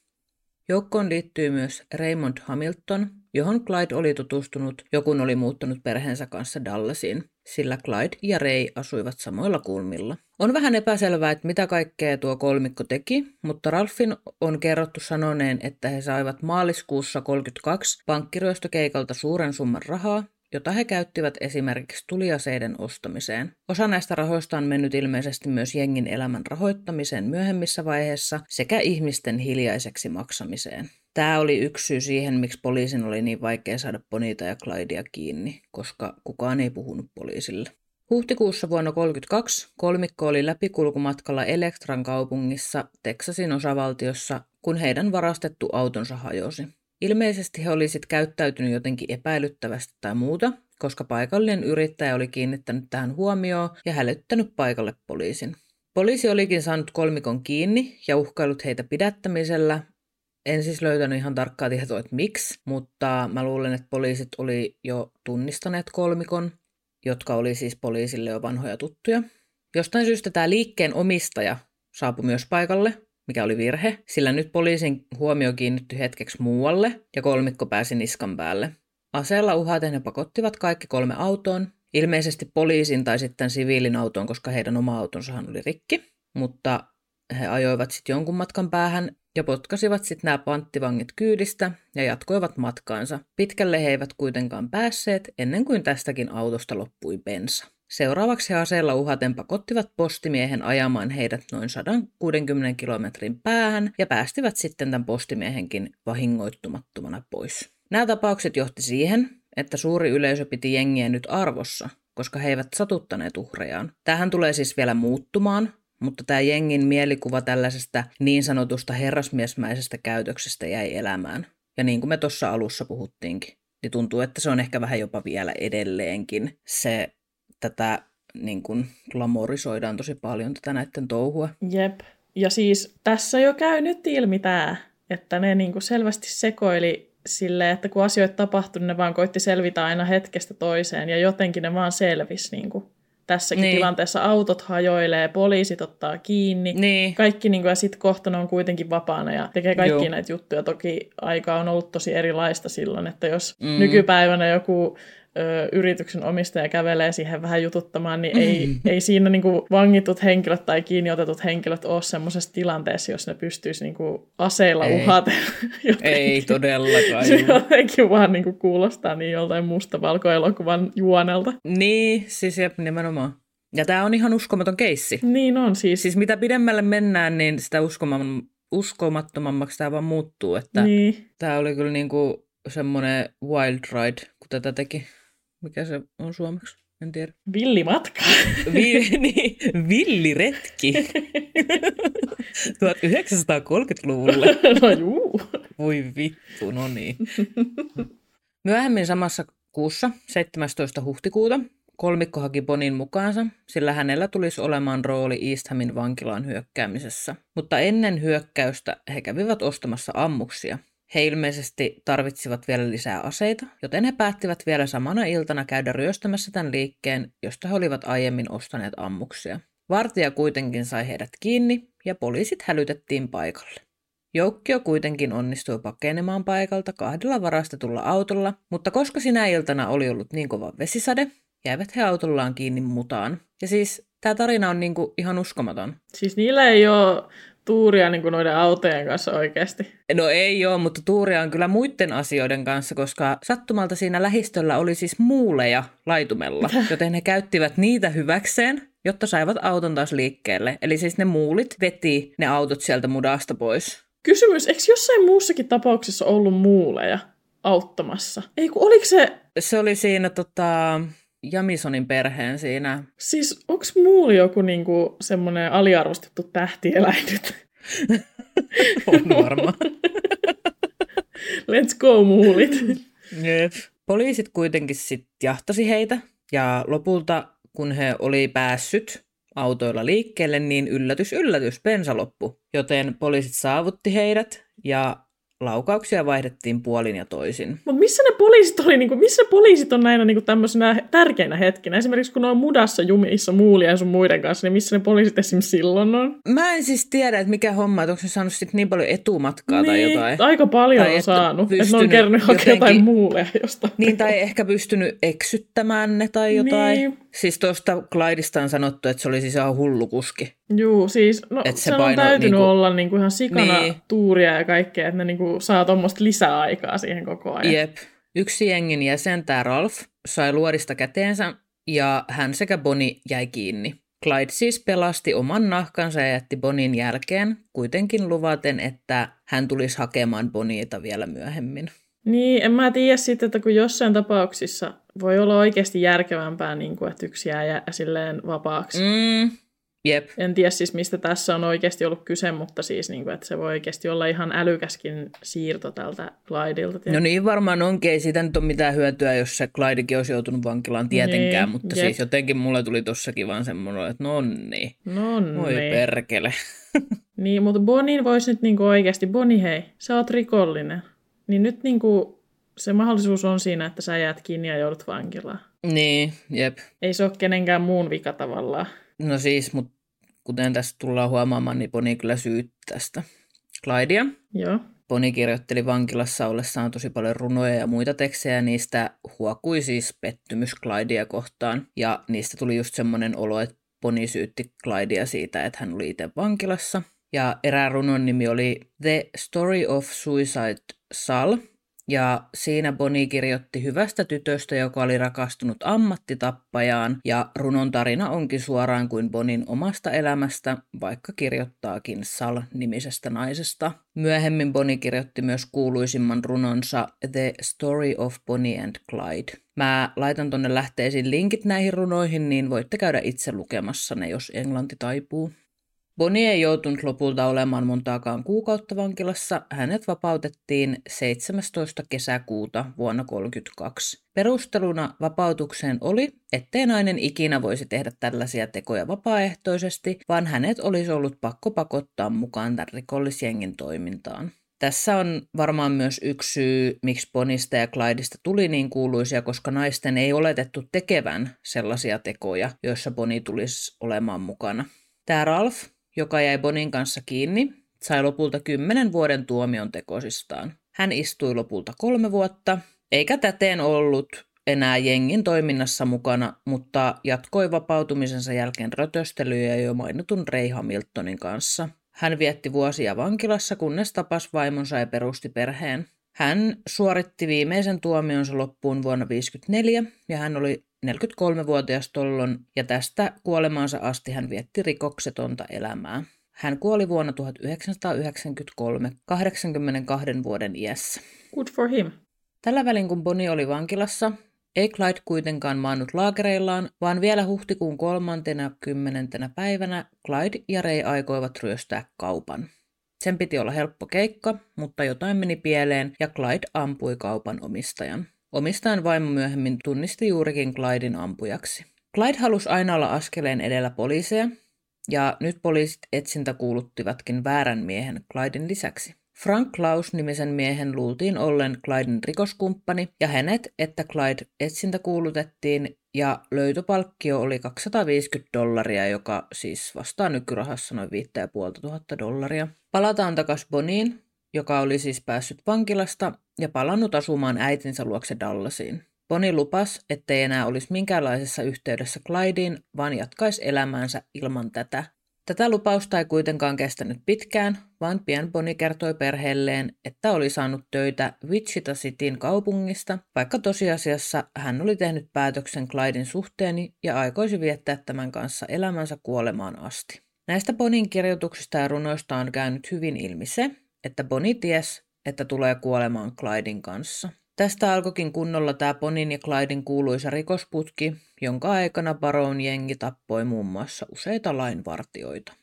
Joukkoon liittyy myös Raymond Hamilton, johon Clyde oli tutustunut, jokun oli muuttanut perheensä kanssa Dallasiin, sillä Clyde ja Ray asuivat samoilla kulmilla. On vähän epäselvää, että mitä kaikkea tuo kolmikko teki, mutta Ralfin on kerrottu sanoneen, että he saivat maaliskuussa 32 pankkiryöstökeikalta suuren summan rahaa, jota he käyttivät esimerkiksi tuliaseiden ostamiseen. Osa näistä rahoista on mennyt ilmeisesti myös jengin elämän rahoittamiseen myöhemmissä vaiheissa sekä ihmisten hiljaiseksi maksamiseen. Tämä oli yksi syy siihen, miksi poliisin oli niin vaikea saada Bonita ja Clydea kiinni, koska kukaan ei puhunut poliisille. Huhtikuussa vuonna 1932 kolmikko oli läpikulkumatkalla Elektran kaupungissa Teksasin osavaltiossa, kun heidän varastettu autonsa hajosi. Ilmeisesti he olisivat käyttäytynyt jotenkin epäilyttävästi tai muuta, koska paikallinen yrittäjä oli kiinnittänyt tähän huomioon ja hälyttänyt paikalle poliisin. Poliisi olikin saanut kolmikon kiinni ja uhkailut heitä pidättämisellä. En siis löytänyt ihan tarkkaa tietoa, että miksi, mutta mä luulen, että poliisit oli jo tunnistaneet kolmikon, jotka oli siis poliisille jo vanhoja tuttuja. Jostain syystä tämä liikkeen omistaja saapui myös paikalle mikä oli virhe, sillä nyt poliisin huomio kiinnittyi hetkeksi muualle ja kolmikko pääsi niskan päälle. Aseella uhaten he pakottivat kaikki kolme autoon, ilmeisesti poliisin tai sitten siviilin autoon, koska heidän oma autonsahan oli rikki, mutta he ajoivat sitten jonkun matkan päähän ja potkasivat sitten nämä panttivangit kyydistä ja jatkoivat matkaansa. Pitkälle he eivät kuitenkaan päässeet ennen kuin tästäkin autosta loppui bensa. Seuraavaksi aseella uhaten pakottivat postimiehen ajamaan heidät noin 160 kilometrin päähän ja päästivät sitten tämän postimiehenkin vahingoittumattomana pois. Nämä tapaukset johti siihen, että suuri yleisö piti jengiä nyt arvossa, koska he eivät satuttaneet uhrejaan. Tähän tulee siis vielä muuttumaan, mutta tämä jengin mielikuva tällaisesta niin sanotusta herrasmiesmäisestä käytöksestä jäi elämään. Ja niin kuin me tuossa alussa puhuttiinkin, niin tuntuu, että se on ehkä vähän jopa vielä edelleenkin se tätä niin kuin glamorisoidaan tosi paljon tätä näiden touhua. Jep. Ja siis tässä jo käy nyt ilmi tämä, että ne niin kuin selvästi sekoili sille, että kun asioita tapahtui, niin ne vaan koitti selvitä aina hetkestä toiseen ja jotenkin ne vaan selvisi. Niin kuin. tässäkin Niin. tilanteessa autot hajoilee, poliisit ottaa kiinni. Niin. Kaikki niin kuin, ja sitten kohta ne on kuitenkin vapaana ja tekee kaikki Joo. näitä juttuja. Toki aika on ollut tosi erilaista silloin, että jos mm. nykypäivänä joku ö, yrityksen omistaja kävelee siihen vähän jututtamaan, niin ei, Mm. ei siinä niin kuin vangitut henkilöt tai kiinni otetut henkilöt ole semmoisessa tilanteessa, jos ne pystyisi niin kuin aseilla Ei. Ei todellakaan. Se jotenkin vaan niin kuin kuulostaa niin joltain mustavalkoelokuvan juonelta. Niin, siis jep, nimenomaan. Ja tämä on ihan uskomaton keissi. Niin on siis. Siis mitä pidemmälle mennään, niin sitä uskomam- uskomattomammaksi tämä vaan muuttuu. Että niin. Tämä oli kyllä niinku semmoinen wild ride, kun tätä teki. Mikä se on suomeksi? En tiedä. Villimatka. Vi- niin, villiretki 1930-luvulle. no juu. Voi vittu, no niin. Myöhemmin samassa kuussa, 17. huhtikuuta, kolmikko haki Bonin mukaansa, sillä hänellä tulisi olemaan rooli Easthamin vankilaan hyökkäämisessä. Mutta ennen hyökkäystä he kävivät ostamassa ammuksia. He ilmeisesti tarvitsivat vielä lisää aseita, joten he päättivät vielä samana iltana käydä ryöstämässä tämän liikkeen, josta he olivat aiemmin ostaneet ammuksia. Vartija kuitenkin sai heidät kiinni ja poliisit hälytettiin paikalle. Joukkio kuitenkin onnistui pakenemaan paikalta kahdella varastetulla autolla, mutta koska sinä iltana oli ollut niin kova vesisade, jäivät he autollaan kiinni mutaan. Ja siis tämä tarina on niinku ihan uskomaton. Siis niillä ei ole tuuria niin kuin noiden autojen kanssa oikeasti. No ei ole, mutta tuuria on kyllä muiden asioiden kanssa, koska sattumalta siinä lähistöllä oli siis muuleja laitumella, joten he käyttivät niitä hyväkseen, jotta saivat auton taas liikkeelle. Eli siis ne muulit veti ne autot sieltä mudasta pois. Kysymys, eikö jossain muussakin tapauksessa ollut muuleja auttamassa? Ei kun oliko se, Se oli siinä tota, Jamisonin perheen siinä. siis onko muuli joku niinku semmoinen aliarvostettu tähtieläin nyt? On varmaan. Let's go muulit. Jep. Poliisit kuitenkin sitten jahtasi heitä ja lopulta kun he oli päässyt autoilla liikkeelle, niin yllätys, yllätys, bensa loppu. Joten poliisit saavutti heidät ja laukauksia vaihdettiin puolin ja toisin. Mutta missä ne poliisit oli, niinku, missä poliisit on näinä niinku tämmöisenä tärkeinä hetkinä? Esimerkiksi kun ne on mudassa jumissa muulia ja sun muiden kanssa, niin missä ne poliisit esimerkiksi silloin on? Mä en siis tiedä, että mikä homma, että onko se saanut sit niin paljon etumatkaa tai jotain. Aika paljon Tai on saanut, että ne on pystynyt kerännyt jotenkin- jotain muuleja jostain. Niin, tai ehkä pystynyt eksyttämään ne tai jotain. Niin. Siis tuosta Clydesta on sanottu, että se oli siis ihan hullu kuski. Juu, siis no, Et se se on täytynyt niinku- olla niinku ihan sikana Niin. niin. tuuria ja kaikkea, että ne niinku saa tuommoista lisäaikaa siihen koko ajan. Jep. Yksi jengin jäsen, tämä Ralph, sai luodista käteensä ja hän sekä Boni jäi kiinni. Clyde siis pelasti oman nahkansa ja jätti Bonin jälkeen, kuitenkin luvaten, että hän tulisi hakemaan Boniita vielä myöhemmin. Niin, en mä tiedä sitten, että kun jossain tapauksissa voi olla oikeasti järkevämpää, niin kuin, että yksi jää jää silleen vapaaksi. Mm. Jep. En tiedä siis, mistä tässä on oikeasti ollut kyse, mutta siis, niin kuin, että se voi oikeasti olla ihan älykäskin siirto tältä Clydeilta. No niin varmaan onkin, ei siitä nyt ole mitään hyötyä, jos se Clydekin olisi joutunut vankilaan tietenkään, Niin, mutta jep. siis jotenkin mulle tuli tossakin vaan semmoinen, että no niin, No voi niin. perkele. Niin, mutta Bonin voisi nyt niinku oikeasti, Boni hei, sä oot rikollinen. Niin nyt niinku se mahdollisuus on siinä, että sä jäät kiinni ja joudut vankilaan. Niin, jep. Ei se ole kenenkään muun vika tavallaan. No siis, mutta kuten tässä tullaan huomaamaan, niin Boni kyllä syytti tästä Clydea. Joo. Boni kirjoitteli vankilassa ollessaan tosi paljon runoja ja muita tekstejä, ja niistä huokui siis pettymys Clydea kohtaan. Ja niistä tuli just semmoinen olo, että Boni syytti Clydea siitä, että hän oli itse vankilassa. Ja erään runon nimi oli The Story of Suicide Sal, ja siinä Boni kirjoitti hyvästä tytöstä, joka oli rakastunut ammattitappajaan, ja runon tarina onkin suoraan kuin Bonin omasta elämästä, vaikka kirjoittaakin Sal-nimisestä naisesta. Myöhemmin Boni kirjoitti myös kuuluisimman runonsa The Story of Bonnie and Clyde. Mä laitan tonne lähteisiin linkit näihin runoihin, niin voitte käydä itse lukemassa ne, jos englanti taipuu. Bonnie ei joutunut lopulta olemaan montaakaan kuukautta vankilassa. Hänet vapautettiin 17. kesäkuuta vuonna 1932. Perusteluna vapautukseen oli, ettei nainen ikinä voisi tehdä tällaisia tekoja vapaaehtoisesti, vaan hänet olisi ollut pakko pakottaa mukaan tämän rikollisjengin toimintaan. Tässä on varmaan myös yksi syy, miksi Bonista ja Clydeista tuli niin kuuluisia, koska naisten ei oletettu tekevän sellaisia tekoja, joissa Boni tulisi olemaan mukana. Tämä Ralph, joka jäi Bonin kanssa kiinni, sai lopulta kymmenen vuoden tuomion tekosistaan. Hän istui lopulta kolme vuotta, eikä täten ollut enää jengin toiminnassa mukana, mutta jatkoi vapautumisensa jälkeen rötöstelyjä jo mainitun Ray Hamiltonin kanssa. Hän vietti vuosia vankilassa, kunnes tapasi vaimonsa ja perusti perheen. Hän suoritti viimeisen tuomionsa loppuun vuonna 1954 ja hän oli 43-vuotias tollon ja tästä kuolemaansa asti hän vietti rikoksetonta elämää. Hän kuoli vuonna 1993 82 vuoden iässä. Good for him. Tällä välin kun Bonnie oli vankilassa, ei Clyde kuitenkaan maannut laakereillaan, vaan vielä huhtikuun kolmantena kymmenentenä päivänä Clyde ja Ray aikoivat ryöstää kaupan. Sen piti olla helppo keikka, mutta jotain meni pieleen ja Clyde ampui kaupan omistajan. Omistajan vaimo myöhemmin tunnisti juurikin Clydein ampujaksi. Clyde halusi aina olla askeleen edellä poliiseja, ja nyt poliisit etsintä kuuluttivatkin väärän miehen Clydein lisäksi. Frank Klaus-nimisen miehen luultiin ollen Clyden rikoskumppani ja hänet, että Clyde etsintä kuulutettiin ja löytöpalkkio oli 250 dollaria, joka siis vastaa nykyrahassa noin 5500 dollaria. Palataan takaisin Boniin, joka oli siis päässyt vankilasta ja palannut asumaan äitinsä luokse Dallasiin. Boni lupas, ettei enää olisi minkäänlaisessa yhteydessä Clydeen, vaan jatkaisi elämäänsä ilman tätä Tätä lupausta ei kuitenkaan kestänyt pitkään, vaan pian Boni kertoi perheelleen, että oli saanut töitä Wichita Cityn kaupungista, vaikka tosiasiassa hän oli tehnyt päätöksen Clydin suhteeni ja aikoisi viettää tämän kanssa elämänsä kuolemaan asti. Näistä Bonin kirjoituksista ja runoista on käynyt hyvin ilmi se, että Boni ties, että tulee kuolemaan Clydin kanssa. Tästä alkoikin kunnolla tämä Bonin ja Clydin kuuluisa rikosputki, jonka aikana Baron jengi tappoi muun muassa useita lainvartioita.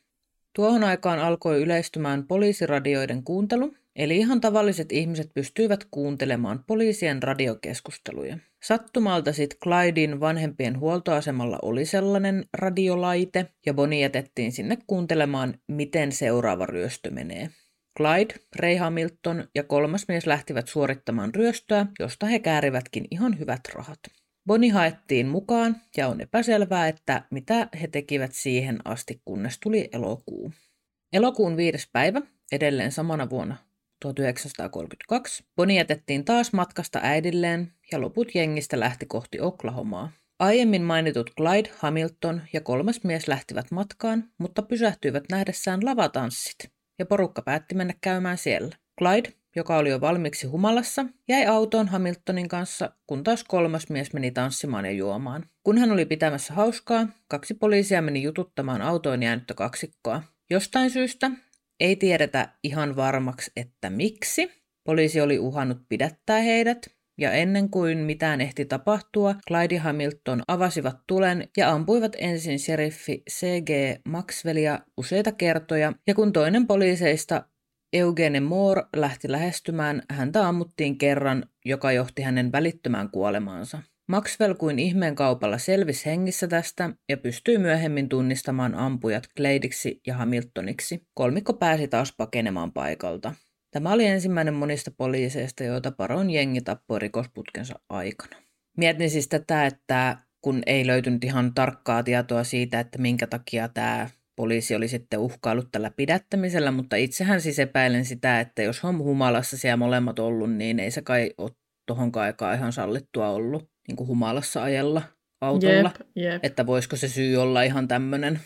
Tuohon aikaan alkoi yleistymään poliisiradioiden kuuntelu, eli ihan tavalliset ihmiset pystyivät kuuntelemaan poliisien radiokeskusteluja. Sattumalta sitten Clydin vanhempien huoltoasemalla oli sellainen radiolaite, ja Bonnie jätettiin sinne kuuntelemaan, miten seuraava ryöstö menee. Clyde, Ray Hamilton ja kolmas mies lähtivät suorittamaan ryöstöä, josta he käärivätkin ihan hyvät rahat. Boni haettiin mukaan ja on epäselvää, että mitä he tekivät siihen asti, kunnes tuli elokuu. Elokuun viides päivä, edelleen samana vuonna 1932, Boni jätettiin taas matkasta äidilleen ja loput jengistä lähti kohti Oklahomaa. Aiemmin mainitut Clyde, Hamilton ja kolmas mies lähtivät matkaan, mutta pysähtyivät nähdessään lavatanssit, ja porukka päätti mennä käymään siellä. Clyde joka oli jo valmiiksi humalassa, jäi autoon Hamiltonin kanssa, kun taas kolmas mies meni tanssimaan ja juomaan. Kun hän oli pitämässä hauskaa, kaksi poliisia meni jututtamaan autoon jäänyttä kaksikkoa. Jostain syystä, ei tiedetä ihan varmaksi, että miksi, poliisi oli uhannut pidättää heidät, ja ennen kuin mitään ehti tapahtua, Clyde Hamilton avasivat tulen ja ampuivat ensin sheriffi C.G. Maxwellia useita kertoja, ja kun toinen poliiseista Eugene Moore lähti lähestymään, häntä ammuttiin kerran, joka johti hänen välittömään kuolemaansa. Maxwell kuin ihmeen kaupalla selvisi hengissä tästä ja pystyi myöhemmin tunnistamaan ampujat Gladiksi ja Hamiltoniksi. Kolmikko pääsi taas pakenemaan paikalta. Tämä oli ensimmäinen monista poliiseista, joita Paron jengi tappoi rikosputkensa aikana. Mietin siis tätä, että kun ei löytynyt ihan tarkkaa tietoa siitä, että minkä takia tämä poliisi oli sitten uhkaillut tällä pidättämisellä, mutta itsehän siis epäilen sitä, että jos on humalassa siellä molemmat ollut, niin ei se kai ole tuohon aikaan ihan sallittua ollut niin kuin humalassa ajella autolla. Jep, jep. Että voisiko se syy olla ihan tämmöinen.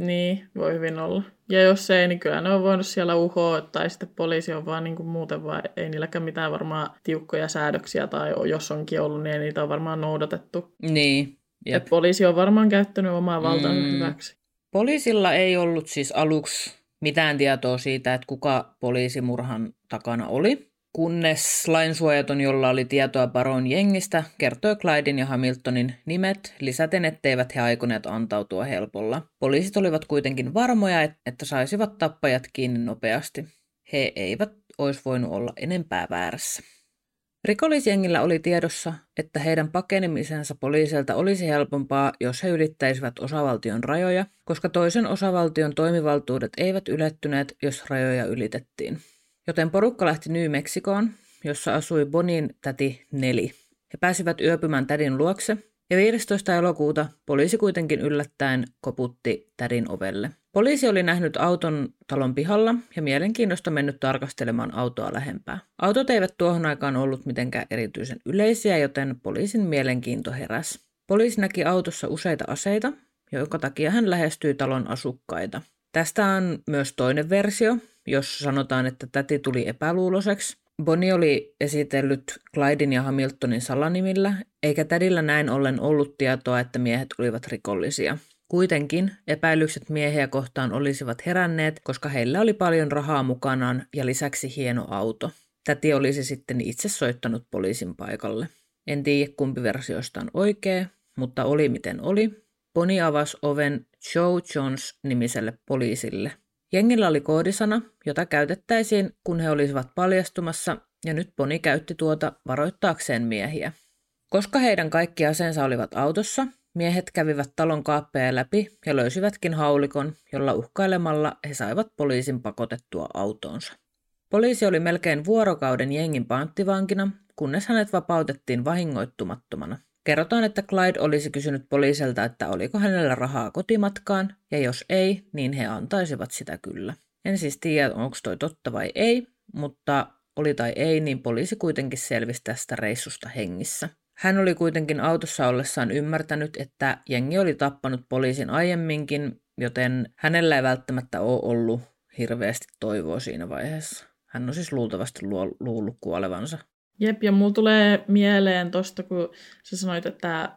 Niin, voi hyvin olla. Ja jos ei, niin kyllä ne on voinut siellä uhoa, tai sitten poliisi on vaan niin kuin muuten, vai ei niilläkään mitään varmaan tiukkoja säädöksiä, tai jos onkin ollut, niin ei niitä on varmaan noudatettu. Niin, Jep. poliisi on varmaan käyttänyt omaa valtaansa mm. hyväksi. Poliisilla ei ollut siis aluksi mitään tietoa siitä, että kuka poliisimurhan takana oli, kunnes lainsuojaton, jolla oli tietoa Baron jengistä, kertoi Clydin ja Hamiltonin nimet, lisäten etteivät he aikoneet antautua helpolla. Poliisit olivat kuitenkin varmoja, että saisivat tappajat kiinni nopeasti. He eivät olisi voinut olla enempää väärässä. Rikollisjengillä oli tiedossa, että heidän pakenemisensa poliisilta olisi helpompaa, jos he ylittäisivät osavaltion rajoja, koska toisen osavaltion toimivaltuudet eivät ylettyneet, jos rajoja ylitettiin. Joten porukka lähti New Mexicoon, jossa asui Bonin täti Neli. He pääsivät yöpymään tädin luokse, ja 15. elokuuta poliisi kuitenkin yllättäen koputti tädin ovelle. Poliisi oli nähnyt auton talon pihalla ja mielenkiinnosta mennyt tarkastelemaan autoa lähempää. Autot eivät tuohon aikaan ollut mitenkään erityisen yleisiä, joten poliisin mielenkiinto heräsi. Poliisi näki autossa useita aseita, jonka takia hän lähestyi talon asukkaita. Tästä on myös toinen versio, jossa sanotaan, että täti tuli epäluuloseksi. Bonnie oli esitellyt Clydin ja Hamiltonin salanimillä, eikä tädillä näin ollen ollut tietoa, että miehet olivat rikollisia. Kuitenkin epäilykset miehiä kohtaan olisivat heränneet, koska heillä oli paljon rahaa mukanaan ja lisäksi hieno auto. Täti olisi sitten itse soittanut poliisin paikalle. En tiedä kumpi versioista on oikea, mutta oli miten oli. Bonnie avasi oven Joe Jones-nimiselle poliisille. Jengillä oli koodisana, jota käytettäisiin, kun he olisivat paljastumassa, ja nyt Bonnie käytti tuota varoittaakseen miehiä. Koska heidän kaikki aseensa olivat autossa, miehet kävivät talon kaappeja läpi ja löysivätkin haulikon, jolla uhkailemalla he saivat poliisin pakotettua autoonsa. Poliisi oli melkein vuorokauden jengin panttivankina, kunnes hänet vapautettiin vahingoittumattomana. Kerrotaan, että Clyde olisi kysynyt poliiselta, että oliko hänellä rahaa kotimatkaan, ja jos ei, niin he antaisivat sitä kyllä. En siis tiedä, onko toi totta vai ei, mutta oli tai ei, niin poliisi kuitenkin selvisi tästä reissusta hengissä. Hän oli kuitenkin autossa ollessaan ymmärtänyt, että jengi oli tappanut poliisin aiemminkin, joten hänellä ei välttämättä ole ollut hirveästi toivoa siinä vaiheessa. Hän on siis luultavasti luullut kuolevansa. Jep, ja mulla tulee mieleen tosta, kun sä sanoit, että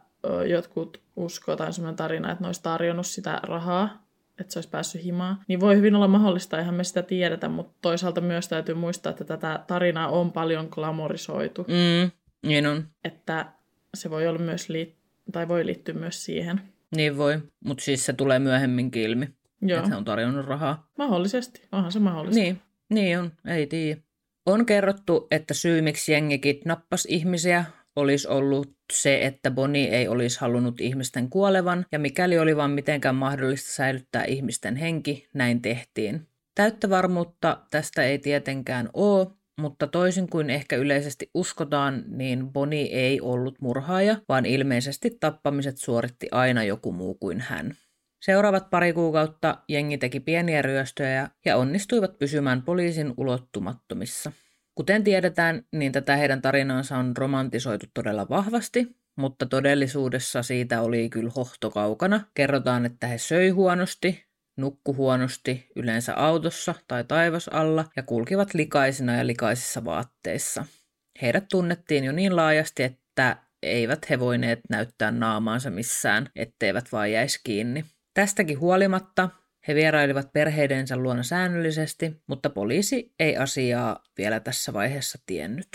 jotkut uskoo tai sellainen tarina, että ne olisi tarjonnut sitä rahaa, että se olisi päässyt himaan, niin voi hyvin olla mahdollista, eihän me sitä tiedetä, mutta toisaalta myös täytyy muistaa, että tätä tarinaa on paljon glamorisoitu. Mm, niin on. Että se voi olla myös liit- tai voi liittyä myös siihen. Niin voi, mutta siis se tulee myöhemminkin ilmi, Joo. että se on tarjonnut rahaa. Mahdollisesti, onhan se mahdollista. Niin, niin on, ei tiedä. On kerrottu, että syy miksi jengi kidnappasi ihmisiä olisi ollut se, että Bonnie ei olisi halunnut ihmisten kuolevan, ja mikäli oli vain mitenkään mahdollista säilyttää ihmisten henki, näin tehtiin. Täyttä varmuutta tästä ei tietenkään ole, mutta toisin kuin ehkä yleisesti uskotaan, niin Bonnie ei ollut murhaaja, vaan ilmeisesti tappamiset suoritti aina joku muu kuin hän. Seuraavat pari kuukautta jengi teki pieniä ryöstöjä ja onnistuivat pysymään poliisin ulottumattomissa. Kuten tiedetään, niin tätä heidän tarinaansa on romantisoitu todella vahvasti, mutta todellisuudessa siitä oli kyllä hohto kaukana. Kerrotaan, että he söi huonosti, nukku huonosti, yleensä autossa tai taivasalla ja kulkivat likaisina ja likaisissa vaatteissa. Heidät tunnettiin jo niin laajasti, että eivät he voineet näyttää naamaansa missään, etteivät vaan jäisi kiinni. Tästäkin huolimatta he vierailivat perheidensä luona säännöllisesti, mutta poliisi ei asiaa vielä tässä vaiheessa tiennyt.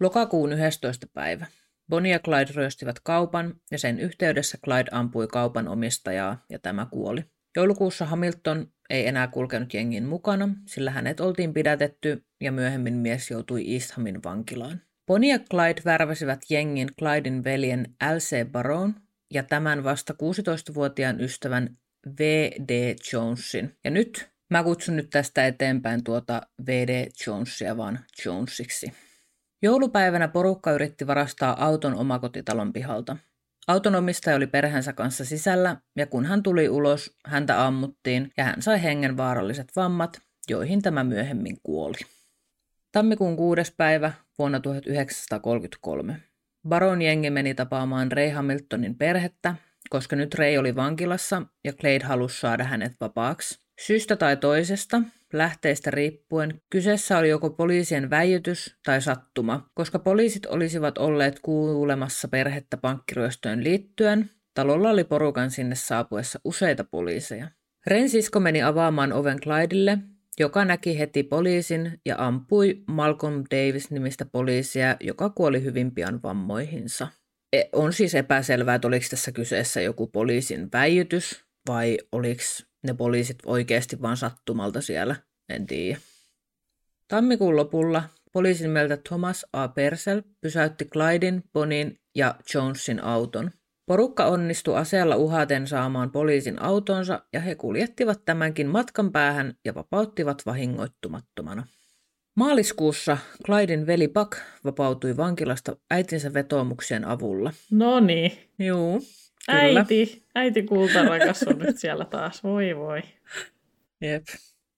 Lokakuun 11. päivä. Bonnie ja Clyde ryöstivät kaupan ja sen yhteydessä Clyde ampui kaupan omistajaa ja tämä kuoli. Joulukuussa Hamilton ei enää kulkenut jengin mukana, sillä hänet oltiin pidätetty ja myöhemmin mies joutui Easthamin vankilaan. Bonnie ja Clyde värväsivät jengin Clydin veljen L.C. Baron ja tämän vasta 16-vuotiaan ystävän V.D. Jonesin. Ja nyt mä kutsun nyt tästä eteenpäin tuota V.D. Jonesia vaan Jonesiksi. Joulupäivänä porukka yritti varastaa auton omakotitalon pihalta. Auton omistaja oli perheensä kanssa sisällä ja kun hän tuli ulos, häntä ammuttiin ja hän sai hengen vaaralliset vammat, joihin tämä myöhemmin kuoli. Tammikuun kuudes päivä vuonna 1933. Baron jengi meni tapaamaan Ray Hamiltonin perhettä, koska nyt Ray oli vankilassa ja Clade halusi saada hänet vapaaksi. Syystä tai toisesta, lähteistä riippuen, kyseessä oli joko poliisien väijytys tai sattuma, koska poliisit olisivat olleet kuulemassa perhettä pankkiryöstöön liittyen. Talolla oli porukan sinne saapuessa useita poliiseja. Ren sisko meni avaamaan oven Clydelle, joka näki heti poliisin ja ampui Malcolm Davis-nimistä poliisia, joka kuoli hyvin pian vammoihinsa. E, on siis epäselvää, että oliko tässä kyseessä joku poliisin väijytys vai oliko ne poliisit oikeasti vain sattumalta siellä, en tiedä. Tammikuun lopulla poliisin mieltä Thomas A. Persel pysäytti Clydin, Bonin ja Jonesin auton. Porukka onnistui aseella uhaten saamaan poliisin autonsa ja he kuljettivat tämänkin matkan päähän ja vapauttivat vahingoittumattomana. Maaliskuussa Clyden veli Buck vapautui vankilasta äitinsä vetoomuksien avulla. No niin. Juu, kyllä. Äiti, äiti kultarakas on nyt siellä taas. Voi voi. Jep.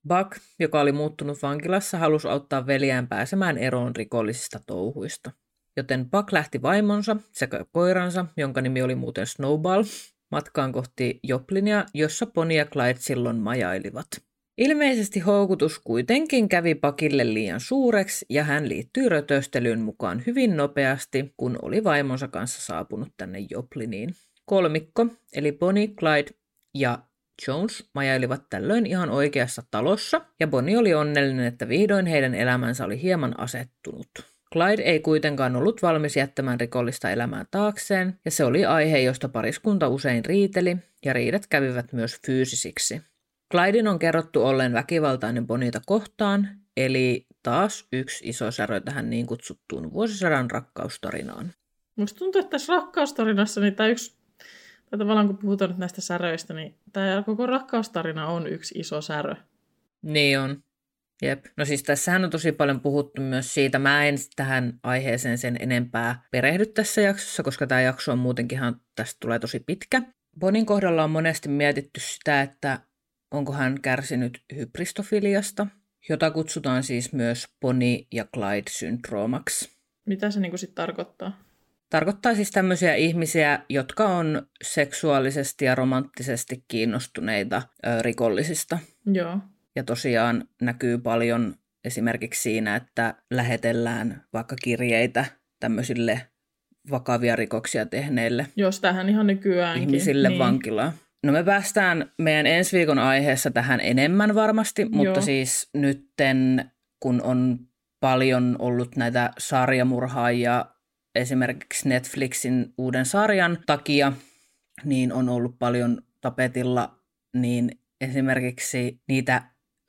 Buck, joka oli muuttunut vankilassa, halusi auttaa veljään pääsemään eroon rikollisista touhuista. Joten Buck lähti vaimonsa sekä koiransa, jonka nimi oli muuten Snowball, matkaan kohti Joplinia, jossa Bonnie ja Clyde silloin majailivat. Ilmeisesti houkutus kuitenkin kävi pakille liian suureksi ja hän liittyi rötöstelyyn mukaan hyvin nopeasti, kun oli vaimonsa kanssa saapunut tänne Jopliniin. Kolmikko, eli Bonnie, Clyde ja Jones majailivat tällöin ihan oikeassa talossa, ja Bonnie oli onnellinen, että vihdoin heidän elämänsä oli hieman asettunut. Clyde ei kuitenkaan ollut valmis jättämään rikollista elämää taakseen, ja se oli aihe, josta pariskunta usein riiteli, ja riidat kävivät myös fyysisiksi. Clydein on kerrottu olleen väkivaltainen Bonita kohtaan, eli taas yksi iso särö tähän niin kutsuttuun vuosisadan rakkaustarinaan. Musta tuntuu, että tässä rakkaustarinassa niin tämä yksi, tai tavallaan kun puhutaan nyt näistä säröistä, niin tämä koko rakkaustarina on yksi iso särö. Niin on. Jep. No siis tässähän on tosi paljon puhuttu myös siitä. Mä en tähän aiheeseen sen enempää perehdy tässä jaksossa, koska tämä jakso on muutenkinhan, tästä tulee tosi pitkä. Bonin kohdalla on monesti mietitty sitä, että onko hän kärsinyt hybristofiliasta, jota kutsutaan siis myös Bonnie ja Clyde-syndroomaksi. Mitä se niinku sitten tarkoittaa? Tarkoittaa siis tämmöisiä ihmisiä, jotka on seksuaalisesti ja romanttisesti kiinnostuneita ö, rikollisista. Joo. Ja tosiaan näkyy paljon esimerkiksi siinä, että lähetellään vaikka kirjeitä tämmöisille vakavia rikoksia tehneille Jos tähän ihan nykyäänkin. ihmisille niin. vankilaan. No me päästään meidän ensi viikon aiheessa tähän enemmän varmasti, mutta Joo. siis nytten kun on paljon ollut näitä sarjamurhaajia esimerkiksi Netflixin uuden sarjan takia, niin on ollut paljon tapetilla, niin esimerkiksi niitä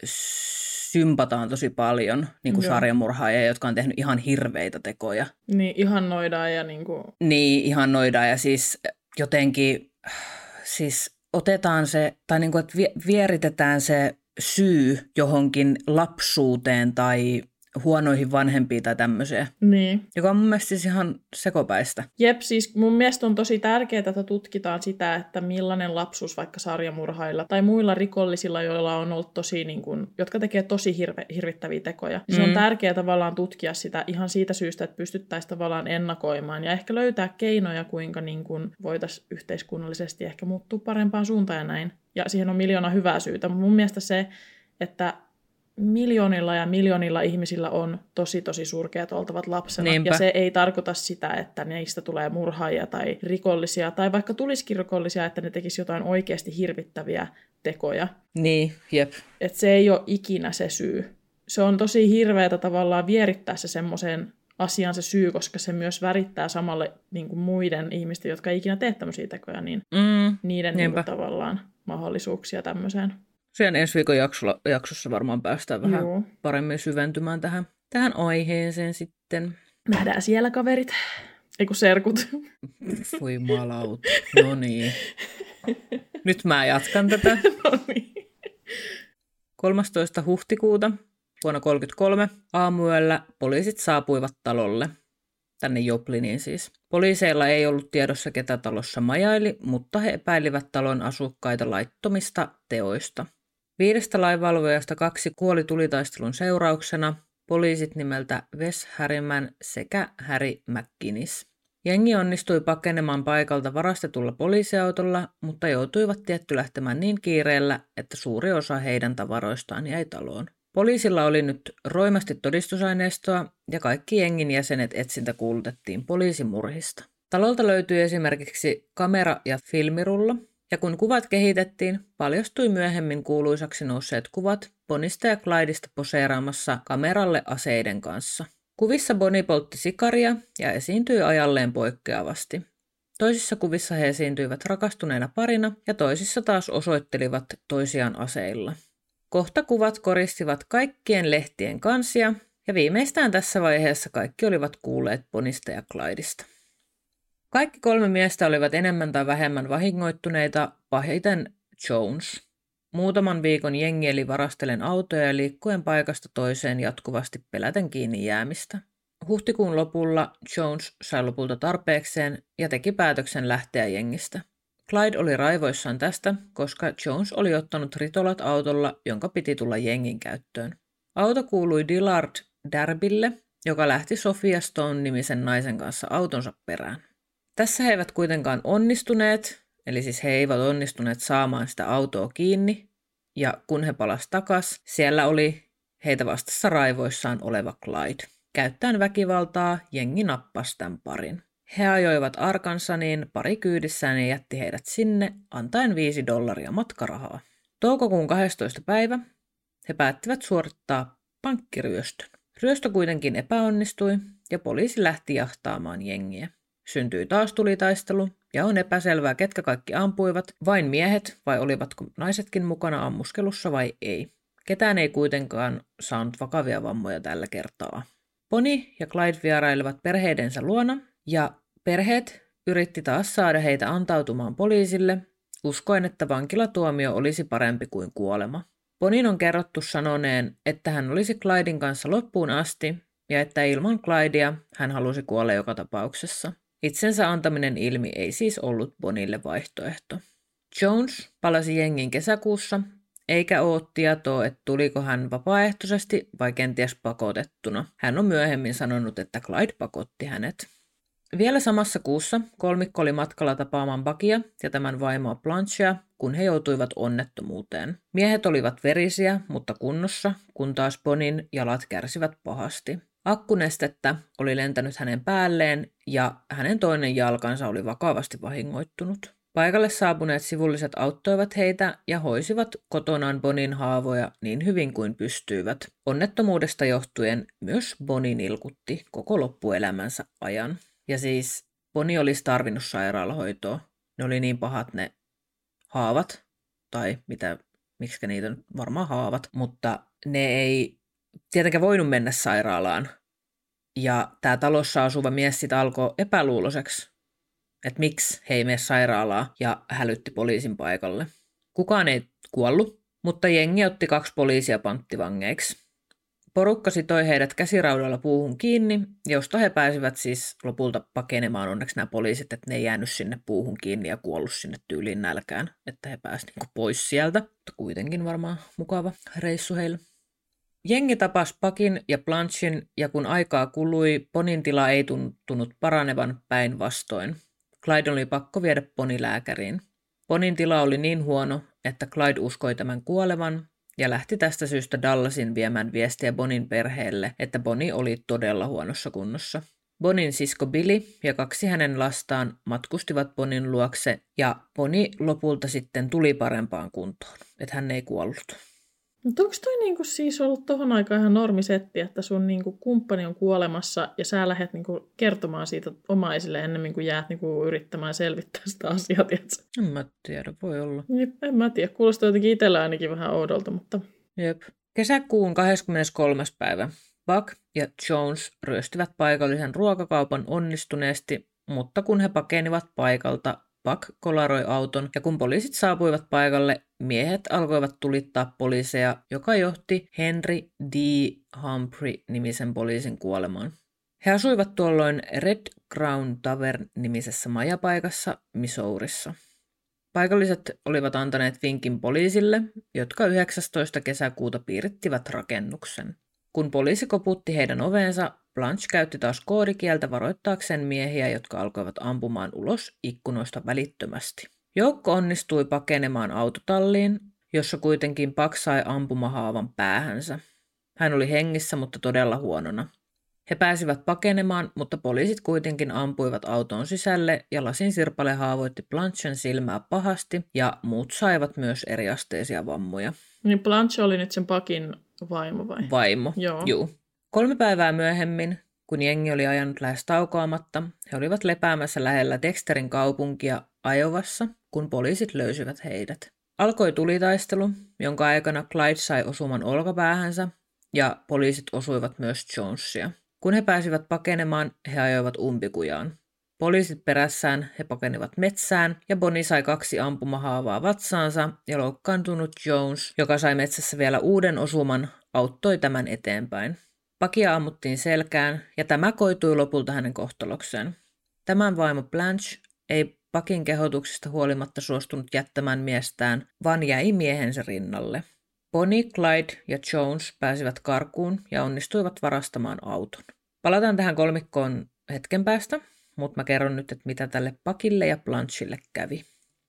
sympataan tosi paljon niin kuin sarjamurhaajia, jotka on tehnyt ihan hirveitä tekoja. Niin ihannoidaan ja niinku, Niin, ihannoidaan ja siis jotenkin siis otetaan se, tai niin kuin, että vie- vieritetään se syy johonkin lapsuuteen tai huonoihin vanhempiin tai tämmöiseen, niin. joka on mun mielestä siis ihan sekopäistä. Jep, siis mun mielestä on tosi tärkeää, että tutkitaan sitä, että millainen lapsuus vaikka sarjamurhailla tai muilla rikollisilla, joilla on ollut tosi, niin kuin, jotka tekee tosi hirve, hirvittäviä tekoja. Niin Se on Mm. tärkeää tavallaan tutkia sitä ihan siitä syystä, että pystyttäisiin tavallaan ennakoimaan ja ehkä löytää keinoja, kuinka niin kuin voitaisiin yhteiskunnallisesti ehkä muuttua parempaan suuntaan ja näin. Ja siihen on miljoona hyvää syytä, mutta mun mielestä se, että miljoonilla ja miljoonilla ihmisillä on tosi tosi surkeat oltavat lapsena. Niinpä. Ja se ei tarkoita sitä, että neistä tulee murhaajia tai rikollisia, tai vaikka tulisikin rikollisia, että ne tekisi jotain oikeasti hirvittäviä tekoja. Niin, jep. Että se ei ole ikinä se syy. Se on tosi hirveätä tavallaan vierittää se semmoiseen asiaan se syy, koska se myös värittää samalle niin kuin muiden ihmisten, jotka ei ikinä tee tämmöisiä tekoja, niin Mm. niiden niin kuin, tavallaan mahdollisuuksia tämmöiseen. Sen ensi viikon jaksolla, jaksossa varmaan päästään vähän Joo. paremmin syventymään tähän, tähän aiheeseen sitten. Nähdään siellä kaverit. Ei kun serkut. Voi malauta. No niin. Nyt mä jatkan tätä. no niin. 13. huhtikuuta vuonna 1933 aamuyöllä poliisit saapuivat talolle, tänne Jopliniin siis. Poliiseilla ei ollut tiedossa, ketä talossa majaili, mutta he epäilivät talon asukkaita laittomista teoista. Viidestä lainvalvojasta kaksi kuoli tulitaistelun seurauksena, poliisit nimeltä Wes Harriman sekä Harry McGinnis. Jengi onnistui pakenemaan paikalta varastetulla poliisiautolla, mutta joutuivat tietty lähtemään niin kiireellä, että suuri osa heidän tavaroistaan jäi taloon. Poliisilla oli nyt roimasti todistusaineistoa ja kaikki jengin jäsenet etsintä kuulutettiin poliisimurhista. Talolta löytyi esimerkiksi kamera- ja filmirulla, ja kun kuvat kehitettiin, paljastui myöhemmin kuuluisaksi nousseet kuvat Bonista ja Clydeista poseeraamassa kameralle aseiden kanssa. Kuvissa Bonnie poltti sikaria ja esiintyi ajalleen poikkeavasti. Toisissa kuvissa he esiintyivät rakastuneena parina ja toisissa taas osoittelivat toisiaan aseilla. Kohta kuvat koristivat kaikkien lehtien kansia ja viimeistään tässä vaiheessa kaikki olivat kuulleet Bonista ja Clydeista. Kaikki kolme miestä olivat enemmän tai vähemmän vahingoittuneita, pahiten Jones. Muutaman viikon jengi eli varastelen autoja ja liikkuen paikasta toiseen jatkuvasti peläten kiinni jäämistä. Huhtikuun lopulla Jones sai lopulta tarpeekseen ja teki päätöksen lähteä jengistä. Clyde oli raivoissaan tästä, koska Jones oli ottanut ritolat autolla, jonka piti tulla jengin käyttöön. Auto kuului Dillard Darbylle, joka lähti Sofia Stone-nimisen naisen kanssa autonsa perään. Tässä he eivät kuitenkaan onnistuneet, eli siis he eivät onnistuneet saamaan sitä autoa kiinni, ja kun he palasivat takas, siellä oli heitä vastassa raivoissaan oleva Clyde. Käyttäen väkivaltaa jengi nappasi tämän parin. He ajoivat Arkansaniin pari kyydissään ja jätti heidät sinne, antaen 5 dollaria matkarahaa. Toukokuun 12. päivä he päättivät suorittaa pankkiryöstön. Ryöstö kuitenkin epäonnistui ja poliisi lähti jahtaamaan jengiä. Syntyi taas tulitaistelu ja on epäselvää, ketkä kaikki ampuivat, vain miehet vai olivatko naisetkin mukana ammuskelussa vai ei. Ketään ei kuitenkaan saanut vakavia vammoja tällä kertaa. Poni ja Clyde vierailevat perheidensä luona ja perheet yritti taas saada heitä antautumaan poliisille, uskoen, että vankilatuomio olisi parempi kuin kuolema. Ponin on kerrottu sanoneen, että hän olisi Clydin kanssa loppuun asti ja että ilman Clydea hän halusi kuolla joka tapauksessa. Itsensä antaminen ilmi ei siis ollut Bonille vaihtoehto. Jones palasi jengin kesäkuussa, eikä ole tietoa, että tuliko hän vapaaehtoisesti vai kenties pakotettuna. Hän on myöhemmin sanonut, että Clyde pakotti hänet. Vielä samassa kuussa kolmikko oli matkalla tapaamaan Bakia ja tämän vaimoa Blanchea, kun he joutuivat onnettomuuteen. Miehet olivat verisiä, mutta kunnossa, kun taas Bonin jalat kärsivät pahasti. Akkunestettä oli lentänyt hänen päälleen ja hänen toinen jalkansa oli vakavasti vahingoittunut. Paikalle saapuneet sivulliset auttoivat heitä ja hoisivat kotonaan Bonin haavoja niin hyvin kuin pystyivät. Onnettomuudesta johtuen myös Boni nilkutti koko loppuelämänsä ajan. Ja siis Boni olisi tarvinnut sairaalahoitoa. Ne oli niin pahat ne haavat, tai mitä, miksi niitä on varmaan haavat, mutta ne ei tietenkään voinut mennä sairaalaan. Ja tämä talossa asuva mies sitten alkoi epäluuloiseksi, että miksi he ei mene sairaalaa ja hälytti poliisin paikalle. Kukaan ei kuollut, mutta jengi otti kaksi poliisia panttivangeiksi. Porukka sitoi heidät käsiraudalla puuhun kiinni, josta he pääsivät siis lopulta pakenemaan onneksi nämä poliisit, että ne ei jäänyt sinne puuhun kiinni ja kuollut sinne tyyliin nälkään, että he pääsivät niinku pois sieltä. Mutta kuitenkin varmaan mukava reissu heille. Jengi tapasi Pakin ja Blanchin ja kun aikaa kului, Ponin tila ei tuntunut paranevan päinvastoin. Clyde oli pakko viedä Poni lääkäriin. Ponin tila oli niin huono, että Clyde uskoi tämän kuolevan ja lähti tästä syystä Dallasin viemään viestiä Bonin perheelle, että Boni oli todella huonossa kunnossa. Bonin sisko Billy ja kaksi hänen lastaan matkustivat Bonin luokse ja Boni lopulta sitten tuli parempaan kuntoon, että hän ei kuollut. Mutta onko toi niinku siis ollut tohon aikaan ihan normisetti, että sun niinku kumppani on kuolemassa ja sä lähdet niinku kertomaan siitä omaisille ennen kuin jäät niinku yrittämään selvittää sitä asiaa, tiedätkö? En mä tiedä, voi olla. Jep, en mä tiedä, kuulostaa jotenkin itsellä ainakin vähän oudolta, mutta... Jep. Kesäkuun 23. päivä Buck ja Jones ryöstivät paikallisen ruokakaupan onnistuneesti, mutta kun he pakenivat paikalta, Buck kolaroi auton ja kun poliisit saapuivat paikalle, miehet alkoivat tulittaa poliiseja, joka johti Henry D. Humphrey-nimisen poliisin kuolemaan. He asuivat tuolloin Red Crown Tavern-nimisessä majapaikassa Missourissa. Paikalliset olivat antaneet vinkin poliisille, jotka 19. kesäkuuta piirittivät rakennuksen. Kun poliisi koputti heidän oveensa, Blanche käytti taas koodikieltä varoittaakseen miehiä, jotka alkoivat ampumaan ulos ikkunoista välittömästi. Joukko onnistui pakenemaan autotalliin, jossa kuitenkin Pak sai ampumahaavan päähänsä. Hän oli hengissä, mutta todella huonona. He pääsivät pakenemaan, mutta poliisit kuitenkin ampuivat autoon sisälle ja lasin sirpale haavoitti Blanchen silmää pahasti ja muut saivat myös eriasteisia vammoja. Niin Blanche oli nyt sen pakin vaimo vai? Vaimo, Joo. juu. Kolme päivää myöhemmin, kun jengi oli ajanut lähes taukoamatta, he olivat lepäämässä lähellä Dexterin kaupunkia Ajovassa, kun poliisit löysivät heidät. Alkoi tulitaistelu, jonka aikana Clyde sai osuman olkapäähänsä ja poliisit osuivat myös Jonesia. Kun he pääsivät pakenemaan, he ajoivat umpikujaan. Poliisit perässään he pakenivat metsään ja Bonnie sai kaksi ampumahaavaa vatsaansa ja loukkaantunut Jones, joka sai metsässä vielä uuden osuman, auttoi tämän eteenpäin. Pakia ammuttiin selkään ja tämä koitui lopulta hänen kohtalokseen. Tämän vaimo Blanche ei Pakin kehotuksista huolimatta suostunut jättämään miestään, vaan jäi miehensä rinnalle. Bonnie, Clyde ja Jones pääsivät karkuun ja onnistuivat varastamaan auton. Palataan tähän kolmikkoon hetken päästä, mutta mä kerron nyt, että mitä tälle Pakille ja Blanchille kävi.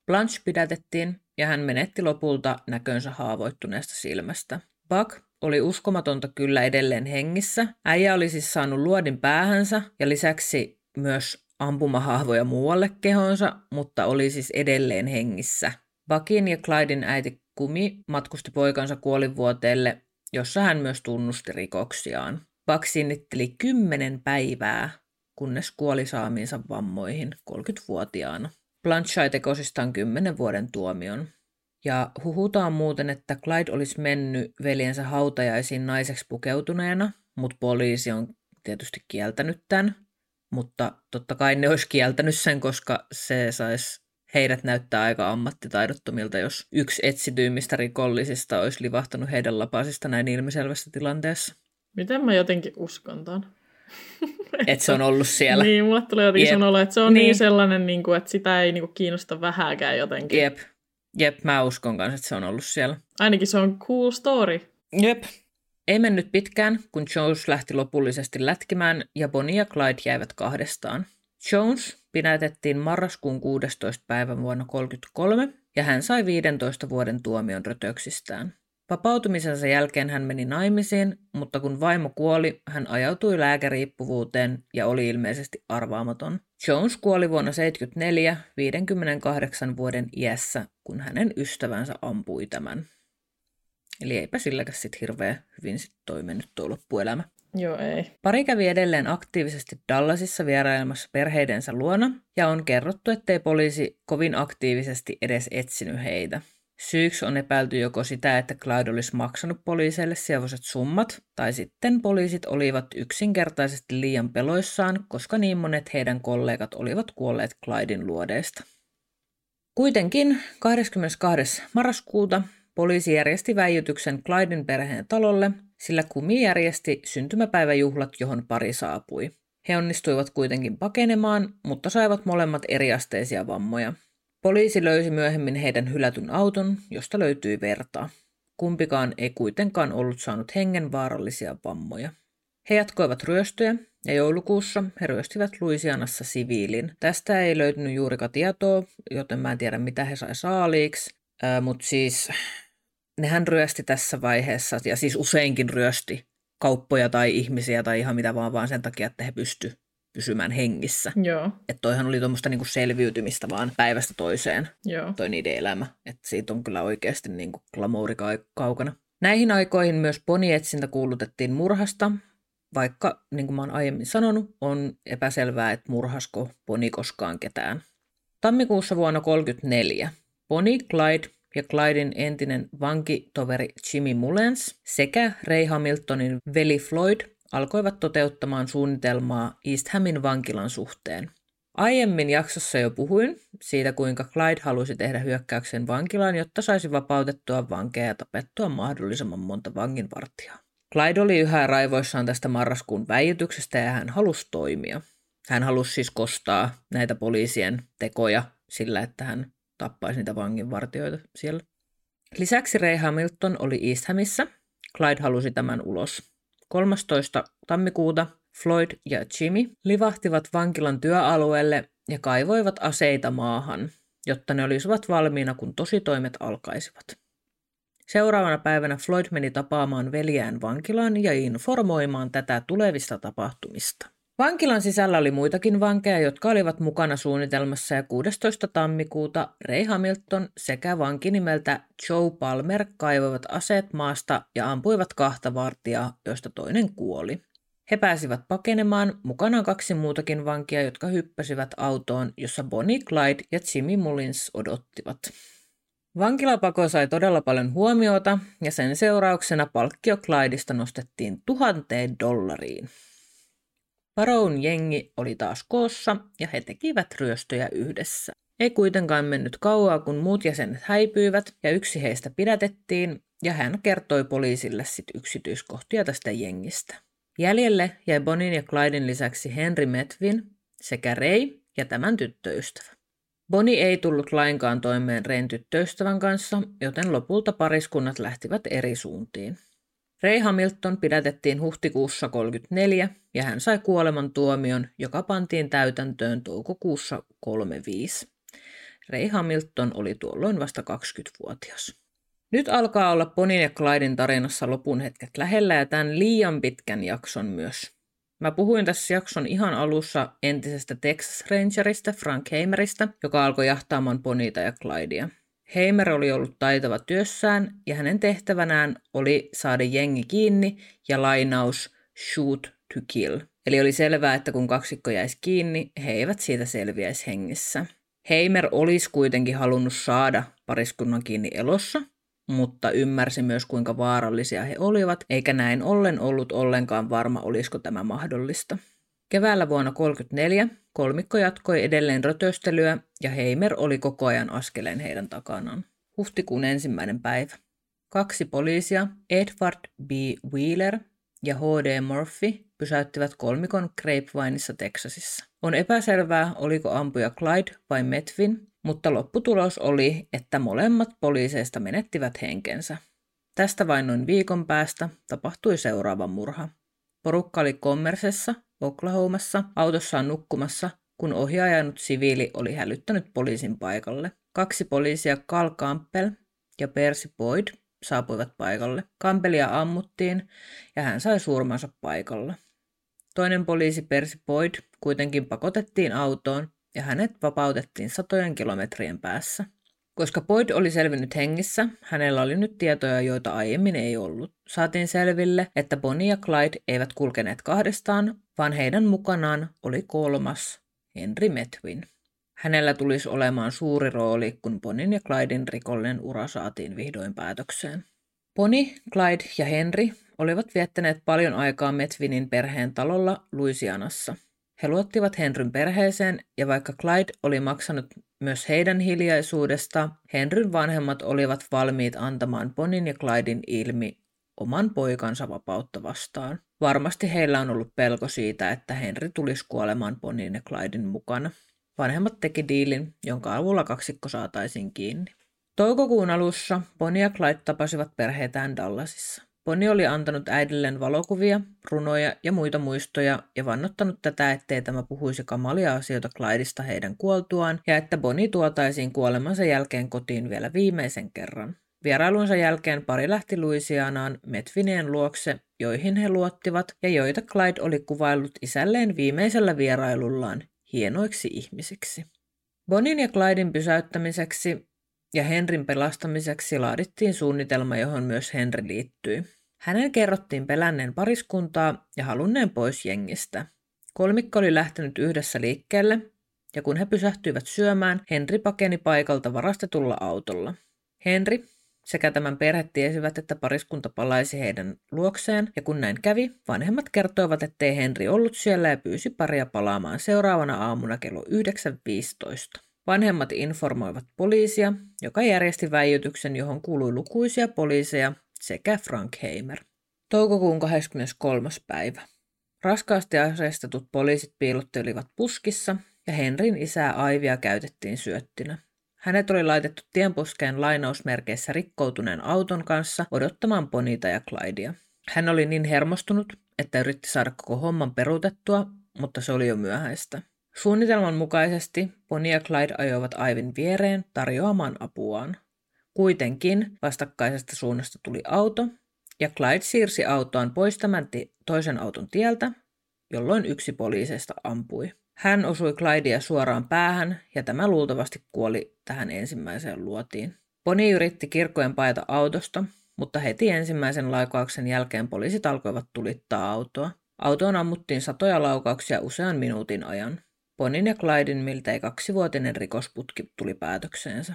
Blanche pidätettiin ja hän menetti lopulta näkönsä haavoittuneesta silmästä. Buck oli uskomatonta kyllä edelleen hengissä. Äijä oli siis saanut luodin päähänsä ja lisäksi myös ampumahahvoja muualle kehonsa, mutta oli siis edelleen hengissä. Buckin ja Clydin äiti Kumi matkusti poikansa kuolivuoteelle, jossa hän myös tunnusti rikoksiaan. Buck sinnitteli kymmenen päivää, kunnes kuoli saamiinsa vammoihin 30-vuotiaana. Blanche sai tekosistaan kymmenen vuoden tuomion. Ja huhutaan muuten, että Clyde olisi mennyt veljensä hautajaisiin naiseksi pukeutuneena, mutta poliisi on tietysti kieltänyt tämän. Mutta totta kai ne olisi kieltänyt sen, koska se saisi heidät näyttää aika ammattitaidottomilta, jos yksi etsityimmistä rikollisista olisi livahtanut heidän lapasista näin ilmiselvässä tilanteessa. Miten mä jotenkin uskon ton? että se on ollut siellä. Niin, mulle tulee jotenkin yep. olo, että se on niin, niin sellainen, niin kuin, että sitä ei niin kuin, kiinnosta vähääkään jotenkin. Jep. Jep, mä uskon kanssa, että se on ollut siellä. Ainakin se on cool story. Jep. Ei mennyt pitkään, kun Jones lähti lopullisesti lätkimään ja Bonnie ja Clyde jäivät kahdestaan. Jones pidätettiin marraskuun 16. päivän vuonna 1933 ja hän sai 15 vuoden tuomion rötöksistään. Vapautumisensa jälkeen hän meni naimisiin, mutta kun vaimo kuoli, hän ajautui lääkeriippuvuuteen ja oli ilmeisesti arvaamaton. Jones kuoli vuonna 1974 58 vuoden iässä, kun hänen ystävänsä ampui tämän. Eli eipä silläkään sitten hirveän hyvin sit toiminut tuo loppuelämä. Joo, ei. Pari kävi edelleen aktiivisesti Dallasissa vierailemassa perheidensä luona, ja on kerrottu, ettei poliisi kovin aktiivisesti edes etsinyt heitä. Syyksi on epäilty joko sitä, että Clyde olisi maksanut poliiseille sievoiset summat, tai sitten poliisit olivat yksinkertaisesti liian peloissaan, koska niin monet heidän kollegat olivat kuolleet Clyden luodeista. Kuitenkin 22. marraskuuta poliisi järjesti väijytyksen Clyden perheen talolle, sillä Kumi järjesti syntymäpäiväjuhlat, johon pari saapui. He onnistuivat kuitenkin pakenemaan, mutta saivat molemmat eriasteisia vammoja – Poliisi löysi myöhemmin heidän hylätyn auton, josta löytyi verta. Kumpikaan ei kuitenkaan ollut saanut hengenvaarallisia vammoja. He jatkoivat ryöstöjä ja joulukuussa he ryöstivät Louisianassa siviilin. Tästä ei löytynyt juurikaan tietoa, joten mä en tiedä mitä he sai saaliiksi, äh, mutta siis nehän ryösti tässä vaiheessa ja siis useinkin ryösti kauppoja tai ihmisiä tai ihan mitä vaan, vaan sen takia, että he pystyivät pysymään hengissä. Joo. Että toihan oli tuommoista niinku selviytymistä vaan päivästä toiseen, Joo. toi niiden elämä. Että siitä on kyllä oikeasti niinku glamouri kaukana. Näihin aikoihin myös ponietsintä kuulutettiin murhasta, vaikka, niin kuin mä oon aiemmin sanonut, on epäselvää, että murhasko Poni koskaan ketään. Tammikuussa vuonna 1934 Poni, Clyde ja Clydin entinen vankitoveri Jimmy Mullens sekä Ray Hamiltonin veli Floyd alkoivat toteuttamaan suunnitelmaa East Hamin vankilan suhteen. Aiemmin jaksossa jo puhuin siitä, kuinka Clyde halusi tehdä hyökkäyksen vankilaan, jotta saisi vapautettua vankeja ja tapettua mahdollisimman monta vanginvartijaa. Clyde oli yhä raivoissaan tästä marraskuun väijytyksestä ja hän halusi toimia. Hän halusi siis kostaa näitä poliisien tekoja sillä, että hän tappaisi niitä vanginvartijoita siellä. Lisäksi Ray Hamilton oli East Hamissa. Clyde halusi tämän ulos. 13. tammikuuta Floyd ja Jimmy livahtivat vankilan työalueelle ja kaivoivat aseita maahan, jotta ne olisivat valmiina, kun tositoimet alkaisivat. Seuraavana päivänä Floyd meni tapaamaan veljään vankilaan ja informoimaan tätä tulevista tapahtumista. Vankilan sisällä oli muitakin vankeja, jotka olivat mukana suunnitelmassa ja 16. tammikuuta Ray Hamilton sekä vanki nimeltä Joe Palmer kaivoivat aseet maasta ja ampuivat kahta vartijaa, joista toinen kuoli. He pääsivät pakenemaan, mukana kaksi muutakin vankia, jotka hyppäsivät autoon, jossa Bonnie Clyde ja Jimmy Mullins odottivat. Vankilapako sai todella paljon huomiota ja sen seurauksena palkkio Clydeista nostettiin tuhanteen dollariin. Paroun jengi oli taas koossa ja he tekivät ryöstöjä yhdessä. Ei kuitenkaan mennyt kauaa, kun muut jäsenet häipyivät ja yksi heistä pidätettiin ja hän kertoi poliisille sit yksityiskohtia tästä jengistä. Jäljelle jäi Bonin ja Clyden lisäksi Henry Metvin sekä Ray ja tämän tyttöystävä. Boni ei tullut lainkaan toimeen Rein tyttöystävän kanssa, joten lopulta pariskunnat lähtivät eri suuntiin. Ray Hamilton pidätettiin huhtikuussa 34 ja hän sai kuoleman tuomion, joka pantiin täytäntöön toukokuussa 35. Ray Hamilton oli tuolloin vasta 20-vuotias. Nyt alkaa olla Bonin ja Clyden tarinassa lopun hetket lähellä ja tämän liian pitkän jakson myös. Mä puhuin tässä jakson ihan alussa entisestä Texas Rangerista Frank Heimeristä, joka alkoi jahtaamaan Bonita ja Clydea. Heimer oli ollut taitava työssään ja hänen tehtävänään oli saada jengi kiinni ja lainaus shoot to kill. Eli oli selvää, että kun kaksikko jäisi kiinni, he eivät siitä selviäisi hengissä. Heimer olisi kuitenkin halunnut saada pariskunnan kiinni elossa, mutta ymmärsi myös kuinka vaarallisia he olivat, eikä näin ollen ollut ollenkaan varma, olisiko tämä mahdollista. Keväällä vuonna 1934 kolmikko jatkoi edelleen rötöstelyä ja Heimer oli koko ajan askeleen heidän takanaan. Huhtikuun ensimmäinen päivä. Kaksi poliisia, Edward B. Wheeler ja H.D. Murphy, pysäyttivät kolmikon Grapevineissa Texasissa. On epäselvää, oliko ampuja Clyde vai Metvin, mutta lopputulos oli, että molemmat poliiseista menettivät henkensä. Tästä vain noin viikon päästä tapahtui seuraava murha. Porukka oli Kommersessa, Oklahomassa, autossaan nukkumassa, kun ohjaajanut siviili oli hälyttänyt poliisin paikalle. Kaksi poliisia Carl Campbell ja Percy Boyd saapuivat paikalle. Campelia ammuttiin ja hän sai surmansa paikalla. Toinen poliisi Percy Boyd kuitenkin pakotettiin autoon ja hänet vapautettiin satojen kilometrien päässä. Koska Boyd oli selvinnyt hengissä, hänellä oli nyt tietoja, joita aiemmin ei ollut. Saatiin selville, että Bonnie ja Clyde eivät kulkeneet kahdestaan, vaan heidän mukanaan oli kolmas, Henry Medwin. Hänellä tulisi olemaan suuri rooli, kun Bonin ja Clyden rikollinen ura saatiin vihdoin päätökseen. Bonnie, Clyde ja Henry olivat viettäneet paljon aikaa Medwinin perheen talolla Louisianassa – he luottivat Henryn perheeseen ja vaikka Clyde oli maksanut myös heidän hiljaisuudesta, Henryn vanhemmat olivat valmiit antamaan Bonin ja Clydein ilmi oman poikansa vapautta vastaan. Varmasti heillä on ollut pelko siitä, että Henry tulisi kuolemaan Bonin ja Clydein mukana. Vanhemmat teki diilin, jonka avulla kaksikko saataisiin kiinni. Toukokuun alussa Bonnie ja Clyde tapasivat perheetään Dallasissa. Bonnie oli antanut äidilleen valokuvia, runoja ja muita muistoja ja vannottanut tätä, ettei tämä puhuisi kamalia asioita Clydesta heidän kuoltuaan ja että Bonnie tuotaisiin kuolemansa jälkeen kotiin vielä viimeisen kerran. Vierailunsa jälkeen pari lähti Louisianaan Metvineen luokse, joihin he luottivat ja joita Clyde oli kuvaillut isälleen viimeisellä vierailullaan hienoiksi ihmisiksi. Bonin ja Clyden pysäyttämiseksi ja Henrin pelastamiseksi laadittiin suunnitelma, johon myös Henry liittyi. Hänen kerrottiin pelänneen pariskuntaa ja halunneen pois jengistä. Kolmikko oli lähtenyt yhdessä liikkeelle, ja kun he pysähtyivät syömään, Henri pakeni paikalta varastetulla autolla. Henri sekä tämän perhe tiesivät, että pariskunta palaisi heidän luokseen, ja kun näin kävi, vanhemmat kertoivat, ettei Henri ollut siellä ja pyysi paria palaamaan seuraavana aamuna kello 9.15. Vanhemmat informoivat poliisia, joka järjesti väijytyksen, johon kuului lukuisia poliiseja sekä Frank Heimer. Toukokuun 23. päivä. Raskaasti aseistetut poliisit piilottelivat puskissa ja Henrin isää Aivia käytettiin syöttinä. Hänet oli laitettu tienpuskeen lainausmerkeissä rikkoutuneen auton kanssa odottamaan Ponita ja Clydea. Hän oli niin hermostunut, että yritti saada koko homman peruutettua, mutta se oli jo myöhäistä. Suunnitelman mukaisesti Bonnie ja Clyde ajoivat Aivin viereen tarjoamaan apuaan. Kuitenkin vastakkaisesta suunnasta tuli auto, ja Clyde siirsi autoaan pois tämän toisen auton tieltä, jolloin yksi poliiseista ampui. Hän osui Clydea suoraan päähän, ja tämä luultavasti kuoli tähän ensimmäiseen luotiin. Bonnie yritti kirkkojen paeta autosta, mutta heti ensimmäisen laukauksen jälkeen poliisit alkoivat tulittaa autoa. Autoon ammuttiin satoja laukauksia usean minuutin ajan. Bonin ja Clydin miltei kaksivuotinen rikosputki tuli päätökseensä.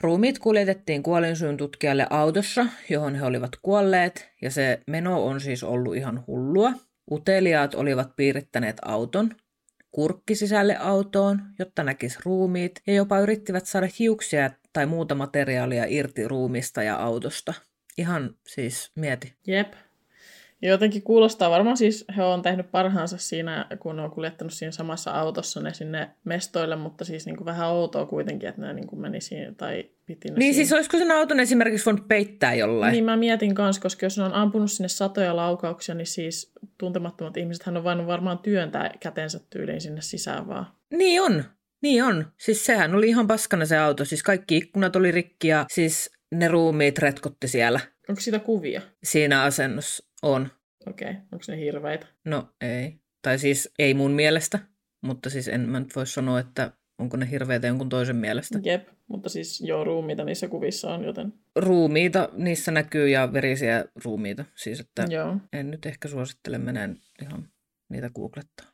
Ruumiit kuljetettiin kuolinsyyn tutkijalle autossa, johon he olivat kuolleet, ja se meno on siis ollut ihan hullua. Uteliaat olivat piirittäneet auton, kurkki sisälle autoon, jotta näkis ruumiit, ja jopa yrittivät saada hiuksia tai muuta materiaalia irti ruumista ja autosta. Ihan siis mieti. Jep. Ja jotenkin kuulostaa, varmaan siis he on tehnyt parhaansa siinä, kun ne on kuljettanut siinä samassa autossa ne sinne mestoille, mutta siis niin kuin vähän outoa kuitenkin, että ne niin kuin meni siinä tai piti ne Niin siinä. siis olisiko sen auton esimerkiksi voinut peittää jollain? Niin mä mietin kanssa, koska jos ne on ampunut sinne satoja laukauksia, niin siis tuntemattomat ihmiset hän on voinut varmaan työntää kätensä tyyliin sinne sisään vaan. Niin on, niin on. Siis sehän oli ihan paskana se auto. Siis kaikki ikkunat oli rikki ja siis ne ruumiit retkotti siellä. Onko siitä kuvia? Siinä asennossa on. Okei, okay. onko ne hirveitä? No ei. Tai siis ei mun mielestä, mutta siis en mä nyt voi sanoa, että onko ne hirveitä jonkun toisen mielestä. Jep, mutta siis joo, ruumiita niissä kuvissa on, joten Ruumiita niissä näkyy ja verisiä ruumiita. Siis että joo. en nyt ehkä suosittele menen ihan niitä googlettaa.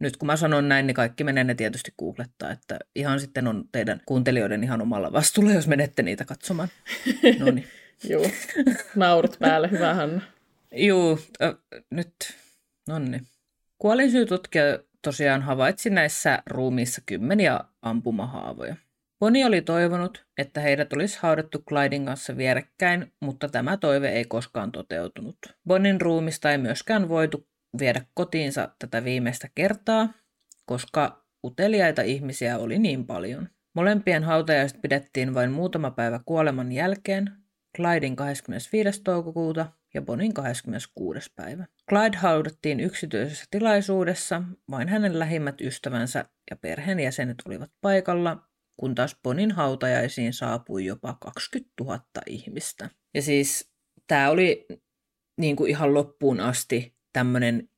Nyt kun mä sanon näin, niin kaikki menee ne tietysti googlettaa, että ihan sitten on teidän kuuntelijoiden ihan omalla vastuulla, jos menette niitä katsomaan. No niin. Joo, naurut päälle, hyvä Hanna. Juu, äh, nyt, no niin. Kuolinsyytutkija tosiaan havaitsi näissä ruumiissa kymmeniä ampumahaavoja. Boni oli toivonut, että heidät olisi haudattu Clydin kanssa vierekkäin, mutta tämä toive ei koskaan toteutunut. Bonin ruumista ei myöskään voitu viedä kotiinsa tätä viimeistä kertaa, koska uteliaita ihmisiä oli niin paljon. Molempien hautajaiset pidettiin vain muutama päivä kuoleman jälkeen, Clydin 25. toukokuuta ja Bonin 26. päivä. Clyde haudattiin yksityisessä tilaisuudessa, vain hänen lähimmät ystävänsä ja perheenjäsenet olivat paikalla, kun taas Bonin hautajaisiin saapui jopa 20 000 ihmistä. Ja siis tämä oli niin kuin ihan loppuun asti tämmöinen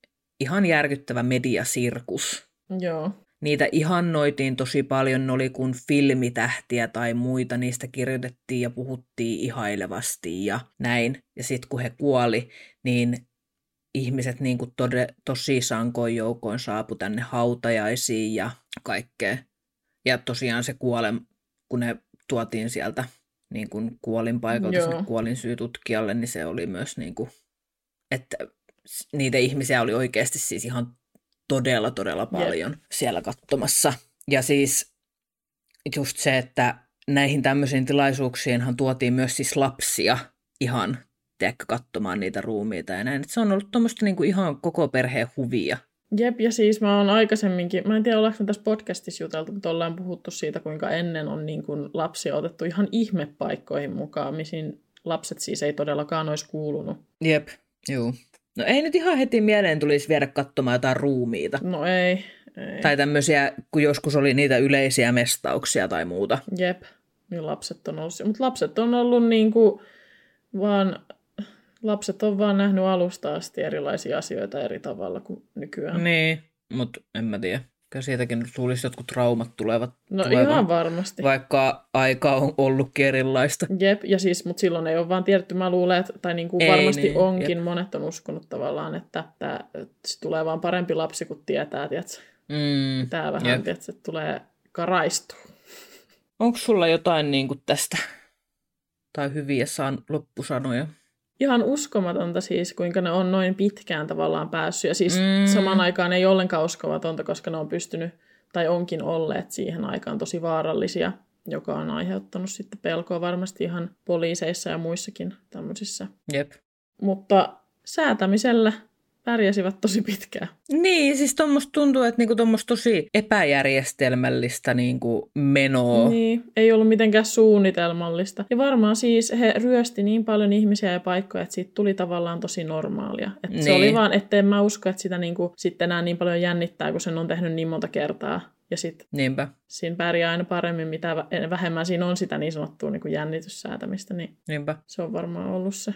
ihan järkyttävä mediasirkus. Joo. Niitä ihannoitiin tosi paljon, ne oli kuin filmitähtiä tai muita, niistä kirjoitettiin ja puhuttiin ihailevasti ja näin. Ja sitten kun he kuoli, niin ihmiset niin kuin tode, tosi sankoin joukoin saapu tänne hautajaisiin ja kaikkea. Ja tosiaan se kuole, kun ne tuotiin sieltä niin kuin kuolinpaikalta sinne kuolinsyytutkijalle, niin se oli myös niin kuin, että niitä ihmisiä oli oikeasti siis ihan todella, todella paljon yep. siellä katsomassa. Ja siis just se, että näihin tämmöisiin tilaisuuksiinhan tuotiin myös siis lapsia ihan tiedätkö, katsomaan niitä ruumiita ja näin. Et se on ollut tuommoista niinku ihan koko perheen huvia. Jep, ja siis mä oon aikaisemminkin, mä en tiedä ollaanko tässä podcastissa juteltu, mutta ollaan puhuttu siitä, kuinka ennen on niin kuin lapsia otettu ihan ihmepaikkoihin mukaan, mihin lapset siis ei todellakaan olisi kuulunut. Jep, juu. No ei nyt ihan heti mieleen tulisi viedä katsomaan jotain ruumiita. No ei, ei. Tai tämmöisiä, kun joskus oli niitä yleisiä mestauksia tai muuta. Jep, niin lapset on ollut, mutta lapset on ollut niin kuin vaan, lapset on vaan nähnyt alusta asti erilaisia asioita eri tavalla kuin nykyään. Niin, mutta en mä tiedä. Kyllä siitäkin nyt luulisi jotkut traumat tulevat. No tulevan, ihan varmasti. Vaikka aika on ollutkin erilaista. Jep, ja siis, mutta silloin ei ole vaan tiedetty, mä luulen, että, tai niin kuin Ei varmasti niin, onkin, jep. monet on uskonut tavallaan, että, että, että se tulee vaan parempi lapsi, kun tietää, tiedätkö, Mm. tämä vähän, Jep. tiedätkö, että tulee karaistua. Onko sulla jotain niin kuin tästä? Tai hyviä saan loppusanoja? Ihan uskomatonta siis, kuinka ne on noin pitkään tavallaan päässyt, ja siis Mm. samaan aikaan ei ollenkaan uskomatonta, koska ne on pystynyt, tai onkin olleet siihen aikaan tosi vaarallisia, joka on aiheuttanut sitten pelkoa varmasti ihan poliiseissa ja muissakin tämmöisissä. Jep. Mutta säätämisellä pärjäsivät tosi pitkään. Niin, siis tuommoista tuntuu, että niinku tosi epäjärjestelmällistä niinku menoa. Niin, ei ollut mitenkään suunnitelmallista. Ja varmaan siis he ryösti niin paljon ihmisiä ja paikkoja, että siitä tuli tavallaan tosi normaalia. Et Se Niin. oli vaan, ettei mä usko, että sitä niinku, sitten enää niin paljon jännittää, kun sen on tehnyt niin monta kertaa. Ja sitten siinä pärjää aina paremmin, mitä vä- vähemmän siinä on sitä niin sanottua niin jännityssäätämistä, niin niinpä. se on varmaan ollut se.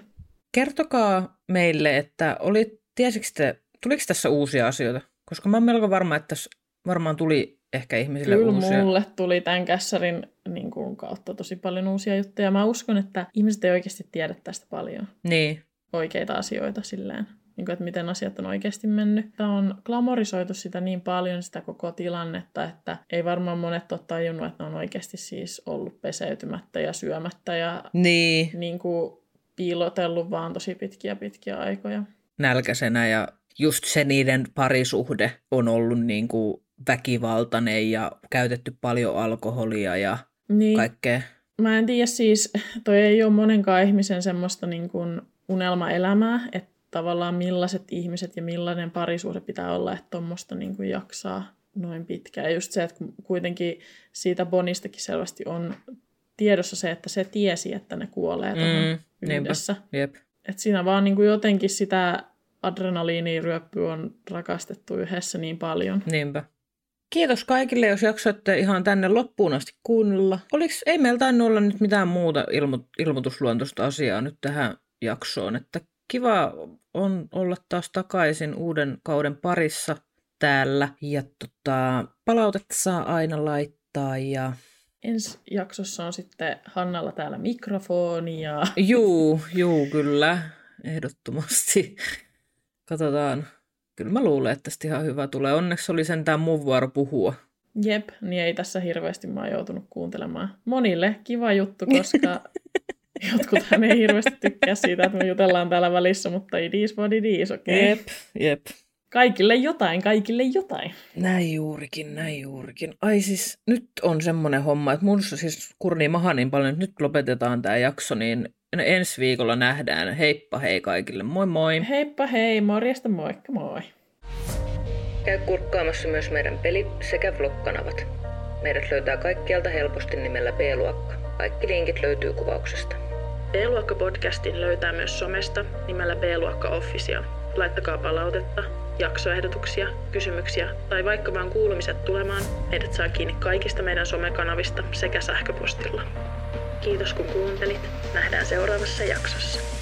Kertokaa meille, että oli, tiesikö te, tuliko tässä uusia asioita? Koska mä oon melko varma, että tässä varmaan tuli ehkä ihmisille Kyllä uusia. mulle tuli tämän kässärin niin kuin, kautta tosi paljon uusia juttuja. Mä uskon, että ihmiset ei oikeasti tiedä tästä paljon. Niin, oikeita asioita silleen, niin kuin, että miten asiat on oikeasti mennyt. Tämä on glamorisoitu sitä niin paljon, sitä koko tilannetta, että ei varmaan monet ole tajunnut, että ne on oikeasti siis ollut peseytymättä ja syömättä ja niin, niin kuin piilotellut vaan tosi pitkiä pitkiä aikoja. Nälkäisenä ja just se niiden parisuhde on ollut niin kuin väkivaltainen ja käytetty paljon alkoholia ja niin. kaikkea. Mä en tiedä siis, toi ei ole monenkaan ihmisen semmoista niin kuin unelmaelämää, että tavallaan millaiset ihmiset ja millainen parisuhde pitää olla, että tuommoista niin kuin jaksaa noin pitkään. Ja just se, että kuitenkin siitä Bonistakin selvästi on tiedossa se, että se tiesi, että ne kuolee mm, yhdessä. Jep. Et siinä vaan niin kuin jotenkin sitä adrenaliiniryöppyä on rakastettu yhdessä niin paljon. Niinpä. Kiitos kaikille, jos jaksoitte ihan tänne loppuun asti kuunnella. Oliks, ei meillä tainnut olla nyt mitään muuta ilmo, ilmoitusluontoista asiaa nyt tähän jaksoon, että kiva on olla taas takaisin uuden kauden parissa täällä. Ja tota, palautetta saa aina laittaa ja ensi jaksossa on sitten Hannalla täällä mikrofoni ja... Juu, juu, kyllä. Ehdottomasti. Katsotaan. Kyllä mä luulen, että tästä ihan hyvä tulee. Onneksi oli sentään mun vuoro puhua. Jep, niin ei tässä hirveästi mä oon joutunut kuuntelemaan. Monille kiva juttu, koska jotkuthan ei hirveästi tykkää siitä, että me jutellaan täällä välissä, mutta it is what it is, okei? Okay? Jep, jep. Kaikille jotain, kaikille jotain. Näin juurikin, näin juurikin. Ai siis nyt on semmoinen homma, että mun siis kurnii maha niin paljon, että nyt lopetetaan tämä jakso, niin ensi viikolla nähdään. Heippa hei kaikille, moi moi! Heippa hei, morjesta moikka moi! Käy kurkkaamassa myös meidän peli- sekä vlog-kanavat. Meidät löytää kaikkialta helposti nimellä B-luokka. Kaikki linkit löytyy kuvauksesta. B-luokka-podcastin löytää myös somesta nimellä B-luokka Official. Laittakaa palautetta, jaksoehdotuksia, kysymyksiä tai vaikka vaan kuulumiset tulemaan, meidät saa kiinni kaikista meidän somekanavista sekä sähköpostilla. Kiitos kun kuuntelit. Nähdään seuraavassa jaksossa.